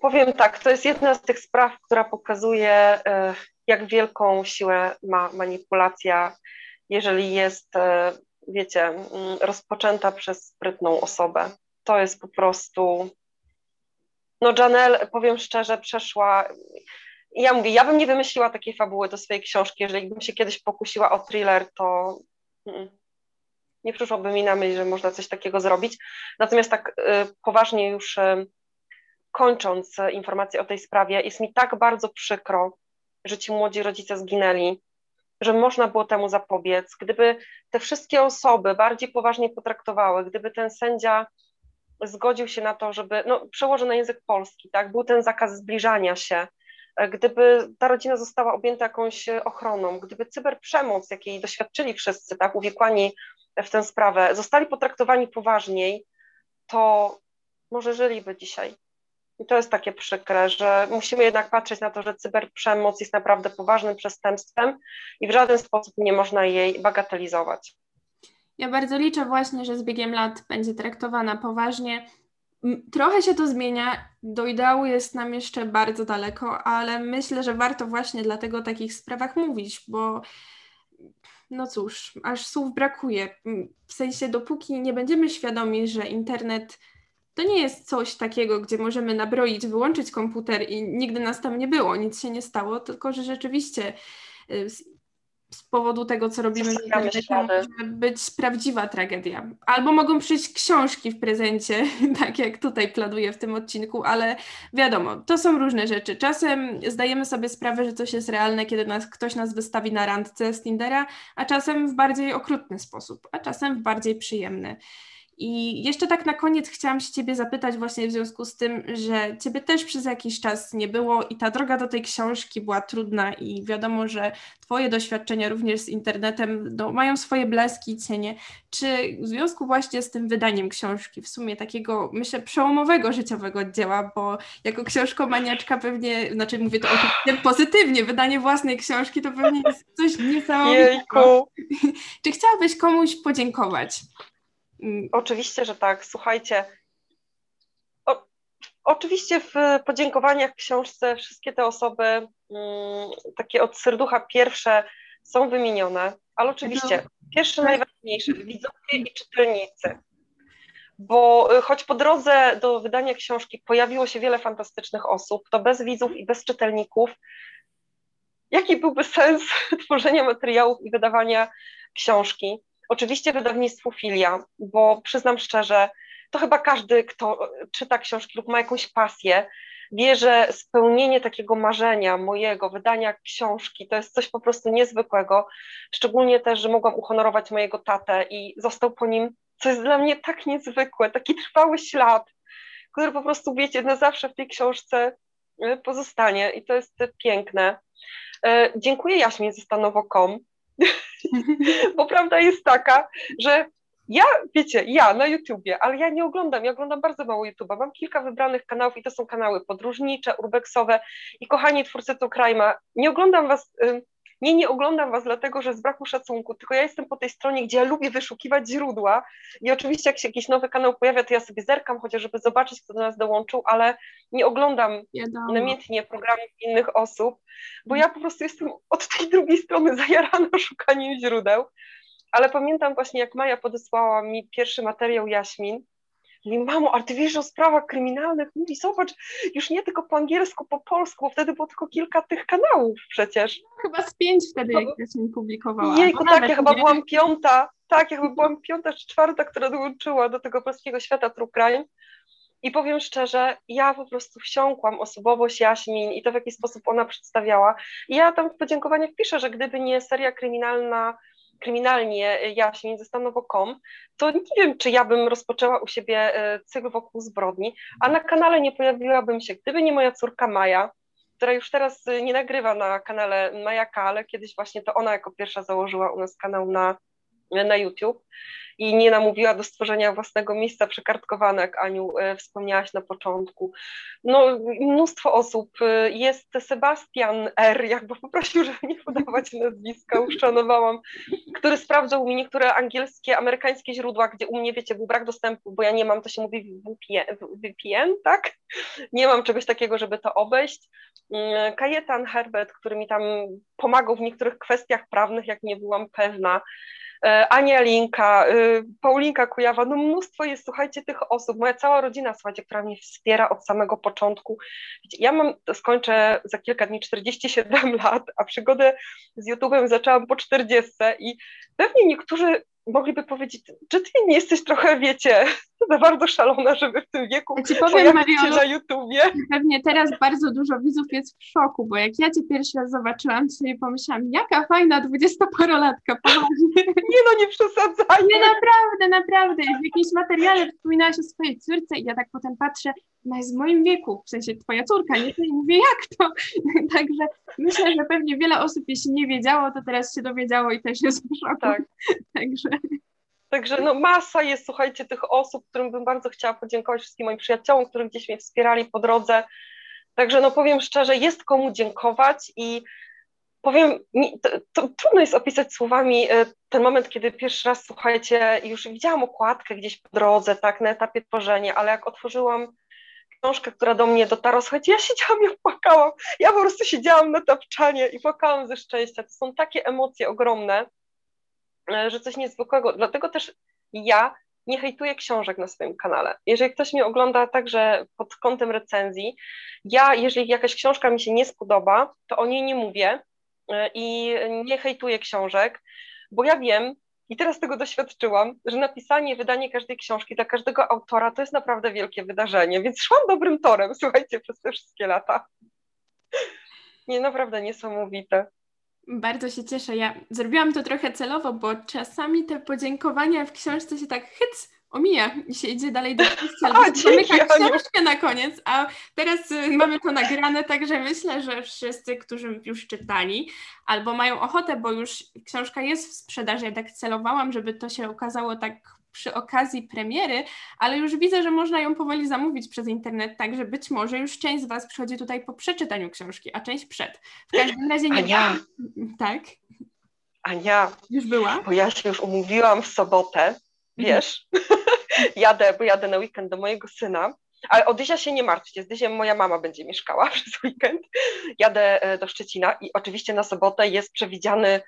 Powiem tak, to jest jedna z tych spraw, która pokazuje, e, jak wielką siłę ma manipulacja, jeżeli jest, e, wiecie, mm, rozpoczęta przez sprytną osobę. To jest po prostu. No, Janelle, powiem szczerze, przeszła. Ja mówię, ja bym nie wymyśliła takiej fabuły do swojej książki. Jeżeli bym się kiedyś pokusiła o thriller, to mm, nie przyszłoby mi na myśl, że można coś takiego zrobić. Natomiast tak y, poważnie już y, kończąc y, informację o tej sprawie, jest mi tak bardzo przykro, że ci młodzi rodzice zginęli, że można było temu zapobiec. Gdyby te wszystkie osoby bardziej poważnie potraktowały, gdyby ten sędzia zgodził się na to, żeby, no przełożę na język polski, tak, był ten zakaz zbliżania się, e, gdyby ta rodzina została objęta jakąś ochroną, gdyby cyberprzemoc, jakiej doświadczyli wszyscy, tak, uwikłani w tę sprawę, zostali potraktowani poważniej, to może żyliby dzisiaj. I to jest takie przykre, że musimy jednak patrzeć na to, że cyberprzemoc jest naprawdę poważnym przestępstwem i w żaden sposób nie można jej bagatelizować. Ja bardzo liczę właśnie, że z biegiem lat będzie traktowana poważnie. Trochę się to zmienia, do ideału jest nam jeszcze bardzo daleko, ale myślę, że warto właśnie dlatego o takich sprawach mówić, bo no cóż, aż słów brakuje. W sensie, dopóki nie będziemy świadomi, że internet to nie jest coś takiego, gdzie możemy nabroić, wyłączyć komputer i nigdy nas tam nie było, nic się nie stało, tylko że rzeczywiście y, z powodu tego, co robimy w internecie, może być prawdziwa tragedia. Albo mogą przyjść książki w prezencie, tak jak tutaj planuję w tym odcinku, ale wiadomo, to są różne rzeczy. Czasem zdajemy sobie sprawę, że coś jest realne, kiedy nas, ktoś nas wystawi na randce z Tindera, a czasem w bardziej okrutny sposób, a czasem w bardziej przyjemny. I jeszcze tak na koniec chciałam się Ciebie zapytać właśnie w związku z tym, że Ciebie też przez jakiś czas nie było i ta droga do tej książki była trudna i wiadomo, że Twoje doświadczenia również z internetem no, mają swoje blaski i cienie. Czy w związku właśnie z tym wydaniem książki, w sumie takiego, myślę, przełomowego życiowego dzieła, bo jako książkomaniaczka pewnie, znaczy mówię to oczywiście pozytywnie, wydanie własnej książki to pewnie jest coś niesamowitego. Czy chciałabyś komuś podziękować? Mm, oczywiście, że tak. Słuchajcie, o, oczywiście w podziękowaniach w książce wszystkie te osoby, mm, takie od serducha pierwsze, są wymienione, ale oczywiście pierwsze najważniejsze, widzowie i czytelnicy. Bo y, choć po drodze do wydania książki pojawiło się wiele fantastycznych osób, to bez widzów i bez czytelników, jaki byłby sens tworzenia materiałów i wydawania książki? Oczywiście wydawnictwu Filia, bo przyznam szczerze, to chyba każdy, kto czyta książki lub ma jakąś pasję, wie, że spełnienie takiego marzenia mojego, wydania książki, to jest coś po prostu niezwykłego. Szczególnie też, że mogłam uhonorować mojego tatę i został po nim, co jest dla mnie tak niezwykłe, taki trwały ślad, który po prostu, wiecie, na zawsze w tej książce y, pozostanie i to jest piękne. Y, dziękuję Jaśmie ze stanowo.com Bo prawda jest taka, że ja, wiecie, ja na YouTubie, ale ja nie oglądam, ja oglądam bardzo mało YouTube'a. Mam kilka wybranych kanałów i to są kanały podróżnicze, urbexowe i kochani twórcy to Crima, nie oglądam was nie, nie oglądam Was dlatego, że z braku szacunku, tylko ja jestem po tej stronie, gdzie ja lubię wyszukiwać źródła i oczywiście jak się jakiś nowy kanał pojawia, to ja sobie zerkam, chociaż żeby zobaczyć, kto do nas dołączył, ale nie oglądam Wiadomo. namiętnie programów innych osób, bo ja po prostu jestem od tej drugiej strony zajarana szukaniem źródeł. Ale pamiętam właśnie, jak Maja podesłała mi pierwszy materiał Jaśmin, Mówi, mamo, ale ty wiesz o sprawach kryminalnych? Mówi, zobacz, już nie tylko po angielsku, po polsku, bo wtedy było tylko kilka tych kanałów przecież. Chyba z pięć wtedy, jak ja się publikowała. Jejku, tak, ja chyba byłam piąta, tak, ja chyba byłam piąta czy czwarta, która dołączyła do tego polskiego świata true crime. I powiem szczerze, ja po prostu wsiąkłam osobowość Jaśmin i to, w jaki sposób ona przedstawiała. I ja tam w podziękowaniach piszę, że gdyby nie seria kryminalna kryminalnie jaśmin ze stanowo.com, to nie wiem, czy ja bym rozpoczęła u siebie e, cykl wokół zbrodni, a na kanale nie pojawiłabym się, gdyby nie moja córka Maja, która już teraz e, nie nagrywa na kanale Majaka, ale kiedyś właśnie to ona jako pierwsza założyła u nas kanał na, na YouTube i nie namówiła do stworzenia własnego miejsca przekartkowane, jak Aniu e, wspomniałaś na początku. No, mnóstwo osób. E, jest Sebastian R., jakby poprosił, żeby nie podawać nazwiska, uszanowałam, który sprawdzał mi niektóre angielskie, amerykańskie źródła, gdzie u mnie, wiecie, był brak dostępu, bo ja nie mam, to się mówi VPN tak? Nie mam czegoś takiego, żeby to obejść. Mm, Kajetan Herbert, który mi tam pomagał w niektórych kwestiach prawnych, jak nie byłam pewna. E, Ania Linka, e, Paulinka Kujawa, no mnóstwo jest, słuchajcie, tych osób, moja cała rodzina, słuchajcie, która mnie wspiera od samego początku. Ja mam, skończę za kilka dni 47 lat, a przygodę z YouTube'em zaczęłam po 40 i pewnie niektórzy mogliby powiedzieć, że ty nie jesteś trochę, wiecie, za bardzo szalona, żeby w tym wieku ja ci powiem, Mariolu, na YouTubie. Pewnie teraz bardzo dużo widzów jest w szoku, bo jak ja cię pierwszy raz zobaczyłam, to sobie pomyślałam, jaka fajna dwudziestoparolatka, poważnie. Nie no, nie przesadzaj. Nie, naprawdę, naprawdę. W jakimś materiale wspominałaś o swojej córce i ja tak potem patrzę, ona jest w moim wieku, w sensie twoja córka, nie? I mówię, jak to? Także myślę, że pewnie wiele osób, jeśli nie wiedziało, to teraz się dowiedziało i też jest w szoku. Tak. Także... Także no masa jest, słuchajcie, tych osób, którym bym bardzo chciała podziękować wszystkim moim przyjaciołom, którzy gdzieś mnie wspierali po drodze. Także no powiem szczerze, jest komu dziękować i powiem, to, to, trudno jest opisać słowami e, ten moment, kiedy pierwszy raz, słuchajcie, już widziałam okładkę gdzieś po drodze, tak, na etapie tworzenia, ale jak otworzyłam książkę, która do mnie dotarła, słuchajcie, ja siedziałam i płakałam, ja po prostu siedziałam na tapczanie i płakałam ze szczęścia, to są takie emocje ogromne, E, że coś niezwykłego. Dlatego też ja nie hejtuję książek na swoim kanale. Jeżeli ktoś mnie ogląda także pod kątem recenzji, ja, jeżeli jakaś książka mi się nie spodoba, to o niej nie mówię e, i nie hejtuję książek, bo ja wiem, i teraz tego doświadczyłam, że napisanie, wydanie każdej książki dla każdego autora to jest naprawdę wielkie wydarzenie, więc szłam dobrym torem, słuchajcie, przez te wszystkie lata. Nie, naprawdę niesamowite. Bardzo się cieszę. Ja zrobiłam to trochę celowo, bo czasami te podziękowania w książce się tak hyc omija i się idzie dalej do się zamyka książkę na koniec, a teraz y, mamy to nagrane, także myślę, że wszyscy, którzy już czytali albo mają ochotę, bo już książka jest w sprzedaży, ja tak celowałam, żeby to się okazało tak przy okazji premiery, ale już widzę, że można ją powoli zamówić przez internet, także być może już część z Was przychodzi tutaj po przeczytaniu książki, a część przed. W każdym razie nie... Ania! Tak? Ania! Już była? Bo ja się już umówiłam w sobotę. Wiesz, jadę, bo jadę na weekend do mojego syna, ale o Dyzia się nie martwcie, z Dyziem moja mama będzie mieszkała przez weekend. Jadę e, do Szczecina i oczywiście na sobotę jest przewidziany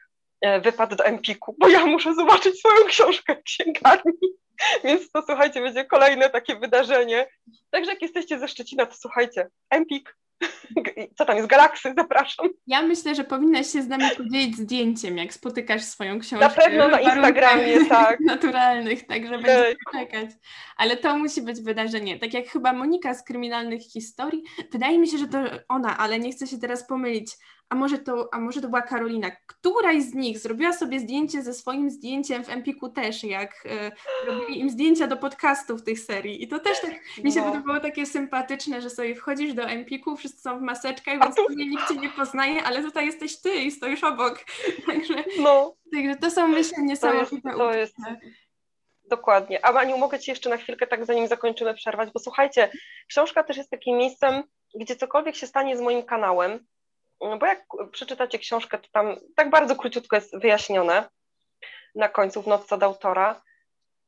E, wypad do Empiku, bo ja muszę zobaczyć swoją książkę w księgarni. Więc to słuchajcie, będzie kolejne takie wydarzenie. Także jak jesteście ze Szczecina, to słuchajcie, Empik, co tam jest, Galaksy, zapraszam. Ja myślę, że powinnaś się z nami podzielić zdjęciem, jak spotykasz swoją książkę. Na pewno na Instagramie, tak. Naturalnych, także będzie czekać. Ale to musi być wydarzenie. Tak jak chyba Monika z Kryminalnych Historii, wydaje mi się, że to ona, ale nie chcę się teraz pomylić a może, to, a może to była Karolina, któraś z nich zrobiła sobie zdjęcie ze swoim zdjęciem w Empiku też, jak e, robili im zdjęcia do podcastów tych serii. I to też tak mi się no. podobało takie sympatyczne, że sobie wchodzisz do Empiku, wszyscy są w maseczkach, więc tu... nikt cię nie poznaje, ale tutaj jesteś ty i stoisz obok. Także, no. także to są myślę niesamowite to jest, to jest... Dokładnie. A Aniu, mogę Ci jeszcze na chwilkę, tak zanim zakończymy, przerwać, bo słuchajcie, książka też jest takim miejscem, gdzie cokolwiek się stanie z moim kanałem, no bo jak przeczytacie książkę, to tam tak bardzo króciutko jest wyjaśnione na końcu w notce od autora.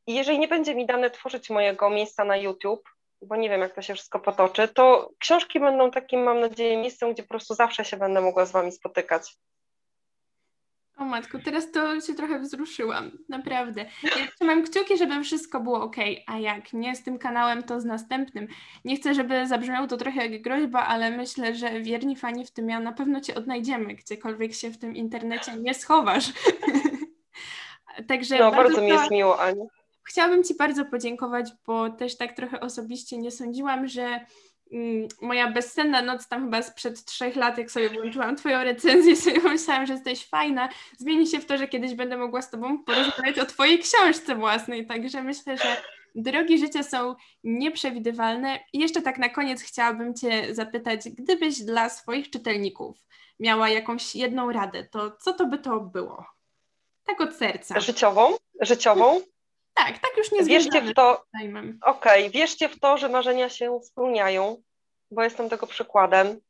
I jeżeli nie będzie mi dane tworzyć mojego miejsca na YouTube, bo nie wiem, jak to się wszystko potoczy, to książki będą takim, mam nadzieję, miejscem, gdzie po prostu zawsze się będę mogła z Wami spotykać. O matko, teraz to się trochę wzruszyłam, naprawdę. Ja trzymam kciuki, żeby wszystko było ok, a jak nie z tym kanałem, to z następnym. Nie chcę, żeby zabrzmiało to trochę jak groźba, ale myślę, że wierni fani w tym ja na pewno Cię odnajdziemy, gdziekolwiek się w tym internecie nie schowasz. Także no, bardzo, bardzo mi jest miło, Aniu. Chciałabym Ci bardzo podziękować, bo też tak trochę osobiście nie sądziłam, że moja bezsenna noc tam chyba sprzed trzech lat, jak sobie włączyłam twoją recenzję, sobie pomyślałam, że jesteś fajna, zmieni się w to, że kiedyś będę mogła z tobą porozmawiać o twojej książce własnej, także myślę, że drogi życia są nieprzewidywalne i jeszcze tak na koniec chciałabym cię zapytać, gdybyś dla swoich czytelników miała jakąś jedną radę, to co to by to było? Tak od serca. Życiową? Życiową? Tak, tak już nie Wierzcie w to. Okej, okay, wierzcie w to, że marzenia się spełniają, bo jestem tego przykładem.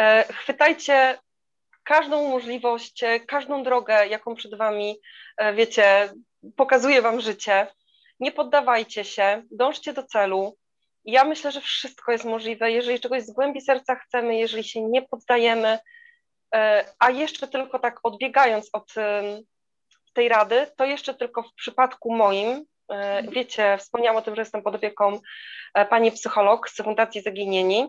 E, chwytajcie każdą możliwość, e, każdą drogę, jaką przed Wami, e, wiecie, pokazuje Wam życie. Nie poddawajcie się, dążcie do celu. Ja myślę, że wszystko jest możliwe, jeżeli czegoś z głębi serca chcemy, jeżeli się nie poddajemy, a jeszcze tylko tak odbiegając od tej rady, to jeszcze tylko w przypadku moim, e, mhm. wiecie, wspomniałam o tym, że jestem pod opieką e, pani psycholog z Fundacji Zaginieni,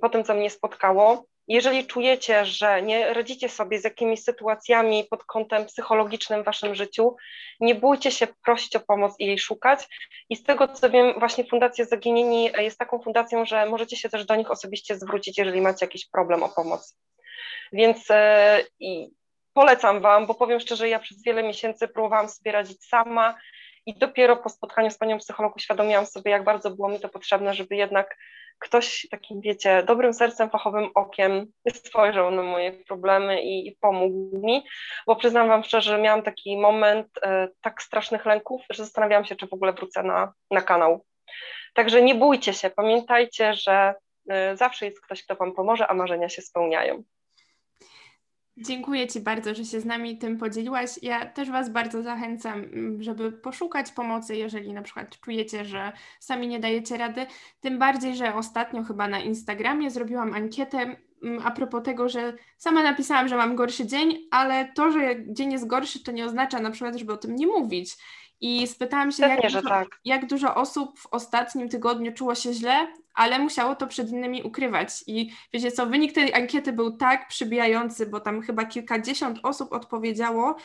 po tym, co mnie spotkało, jeżeli czujecie, że nie radzicie sobie z jakimiś sytuacjami pod kątem psychologicznym w waszym życiu, nie bójcie się prosić o pomoc i jej szukać. I z tego co wiem, właśnie Fundacja Zaginieni jest taką fundacją, że możecie się też do nich osobiście zwrócić, jeżeli macie jakiś problem o pomoc. Więc e, polecam Wam, bo powiem szczerze, ja przez wiele miesięcy próbowałam sobie radzić sama i dopiero po spotkaniu z panią psycholog uświadomiłam sobie, jak bardzo było mi to potrzebne, żeby jednak ktoś takim, wiecie, dobrym sercem, fachowym okiem spojrzał na moje problemy i, i pomógł mi, bo przyznam Wam szczerze, że miałam taki moment e, tak strasznych lęków, że zastanawiałam się, czy w ogóle wrócę na, na kanał. Także nie bójcie się, pamiętajcie, że e, zawsze jest ktoś, kto Wam pomoże, a marzenia się spełniają. Dziękuję Ci bardzo, że się z nami tym podzieliłaś. Ja też Was bardzo zachęcam, mm, żeby poszukać pomocy, jeżeli na przykład czujecie, że sami nie dajecie rady. Tym bardziej, że ostatnio chyba na Instagramie zrobiłam ankietę mm, a propos tego, że sama napisałam, że mam gorszy dzień, ale to, że dzień jest gorszy, to nie oznacza na przykład, żeby o tym nie mówić. I spytałam się, jak, dużo, tak. jak dużo osób w ostatnim tygodniu czuło się źle, ale musiało to przed innymi ukrywać. I wiecie co, wynik tej ankiety był tak przybijający, bo tam chyba kilkadziesiąt osób odpowiedziało.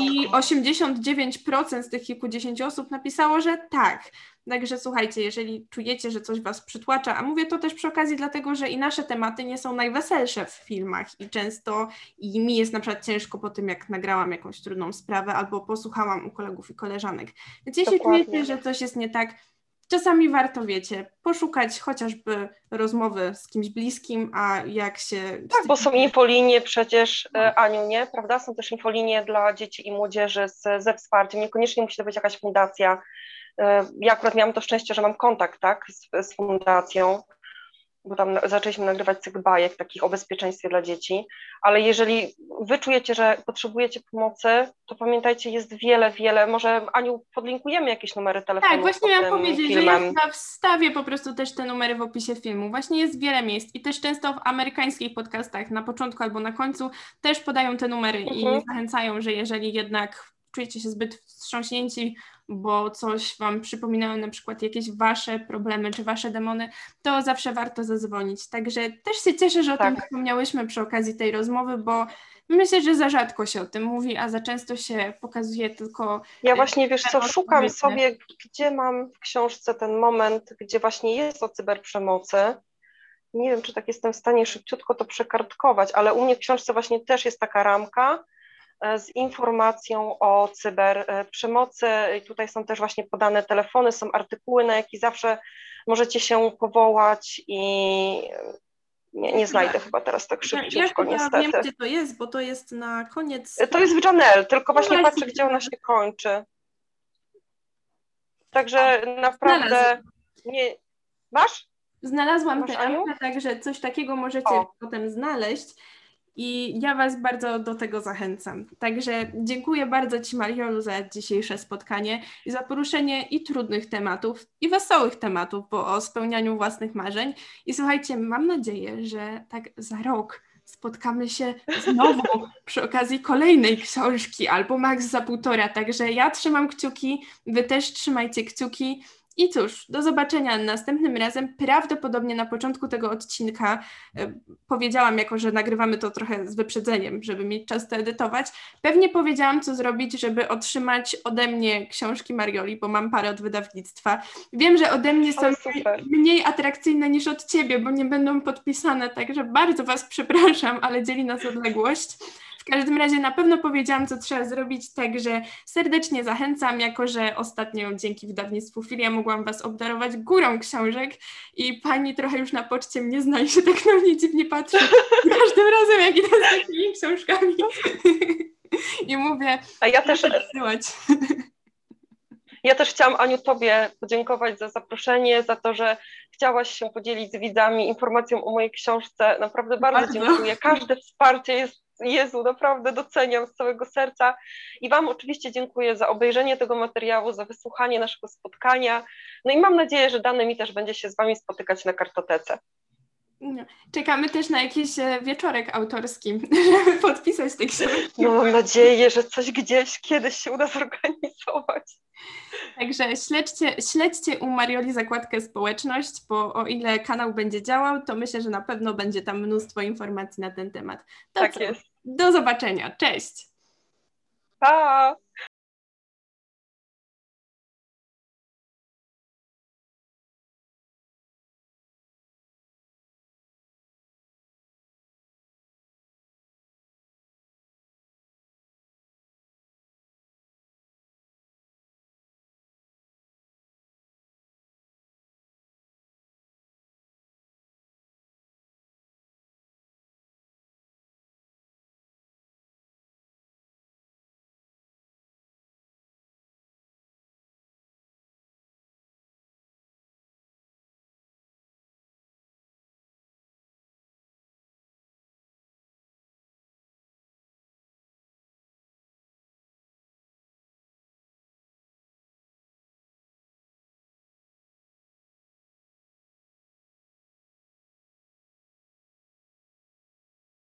I 89% z tych kilkudziesięciu osób napisało, że tak. Także słuchajcie, jeżeli czujecie, że coś Was przytłacza, a mówię to też przy okazji dlatego, że i nasze tematy nie są najweselsze w filmach i często i mi jest na przykład ciężko po tym, jak nagrałam jakąś trudną sprawę albo posłuchałam u kolegów i koleżanek. Więc jeśli Dokładnie. czujecie, że coś jest nie tak, czasami warto, wiecie, poszukać chociażby rozmowy z kimś bliskim, a jak się... Tak, bo są infolinie przecież, no. Aniu, nie? Prawda? Są też infolinie dla dzieci i młodzieży z, ze wsparciem. Niekoniecznie musi to być jakaś fundacja. Ja akurat miałam to szczęście, że mam kontakt, tak, z, z fundacją, bo tam zaczęliśmy nagrywać cykl bajek takich o bezpieczeństwie dla dzieci, ale jeżeli wy czujecie, że potrzebujecie pomocy, to pamiętajcie, jest wiele, wiele, może Aniu podlinkujemy jakieś numery telefonu. Tak, właśnie miałam powiedzieć, filmem. że ja wstawię po prostu też te numery w opisie filmu. Właśnie jest wiele miejsc i też często w amerykańskich podcastach na początku albo na końcu też podają te numery mhm. i zachęcają, że jeżeli jednak czujecie się zbyt wstrząśnięci, bo coś Wam przypominają na przykład jakieś Wasze problemy czy Wasze demony, to zawsze warto zadzwonić. Także też się cieszę, że o tak. tym wspomniałyśmy przy okazji tej rozmowy, bo myślę, że za rzadko się o tym mówi, a za często się pokazuje tylko... Ja e, właśnie, wiesz co, szukam sobie, gdzie mam w książce ten moment, gdzie właśnie jest o cyberprzemocy, nie wiem, czy tak jestem w stanie szybciutko to przekartkować, ale u mnie w książce właśnie też jest taka ramka, E, z informacją o cyberprzemocy. I tutaj są też właśnie podane telefony, są artykuły, na jakie zawsze możecie się powołać i nie, nie znajdę chyba teraz tak szybciutko, ja niestety. wiem, gdzie to jest, bo to jest na koniec... To jest w Janel, tylko właśnie patrzę, gdzie ona się kończy. Także naprawdę nie... Masz? Znalazłam Masz, tę także coś takiego możecie o. potem znaleźć. I ja Was bardzo do tego zachęcam. Także dziękuję bardzo Ci, Mariolu, za dzisiejsze spotkanie i za poruszenie i trudnych tematów, i wesołych tematów, bo o spełnianiu własnych marzeń. I słuchajcie, mam nadzieję, że tak za rok spotkamy się znowu przy okazji kolejnej książki, albo max za półtora. Także ja trzymam kciuki, Wy też trzymajcie kciuki. I cóż, do zobaczenia następnym razem. Prawdopodobnie na początku tego odcinka e, powiedziałam, jako że nagrywamy to trochę z wyprzedzeniem, żeby mieć czas to edytować. Pewnie powiedziałam, co zrobić, żeby otrzymać ode mnie książki Marioli, bo mam parę od wydawnictwa. Wiem, że ode mnie są mniej atrakcyjne niż od ciebie, bo nie będą podpisane, także bardzo Was przepraszam, ale dzieli nas odległość. W każdym razie na pewno powiedziałam, co trzeba zrobić, także serdecznie zachęcam, jako że ostatnio dzięki wydawnictwu Filia mogłam Was obdarować górą książek i pani trochę już na poczcie mnie zna i się tak na mnie dziwnie patrzy każdym razem, jak idę z takimi książkami i mówię, a ja też Ja też chciałam, Aniu, Tobie podziękować za zaproszenie, za to, że chciałaś się podzielić z widzami informacją o mojej książce. Naprawdę bardzo, bardzo. dziękuję. Każde wsparcie jest Jezu, naprawdę doceniam z całego serca. I Wam oczywiście dziękuję za obejrzenie tego materiału, za wysłuchanie naszego spotkania. No i mam nadzieję, że dane mi też będzie się z Wami spotykać na kartotece. No. Czekamy też na jakiś e, wieczorek autorski, żeby podpisać te książki. No mam nadzieję, że coś gdzieś kiedyś się uda zorganizować. Także śledźcie, śledźcie u Marioli zakładkę społeczność, bo o ile kanał będzie działał, to myślę, że na pewno będzie tam mnóstwo informacji na ten temat. To tak co? jest. Do zobaczenia. Cześć. Pa!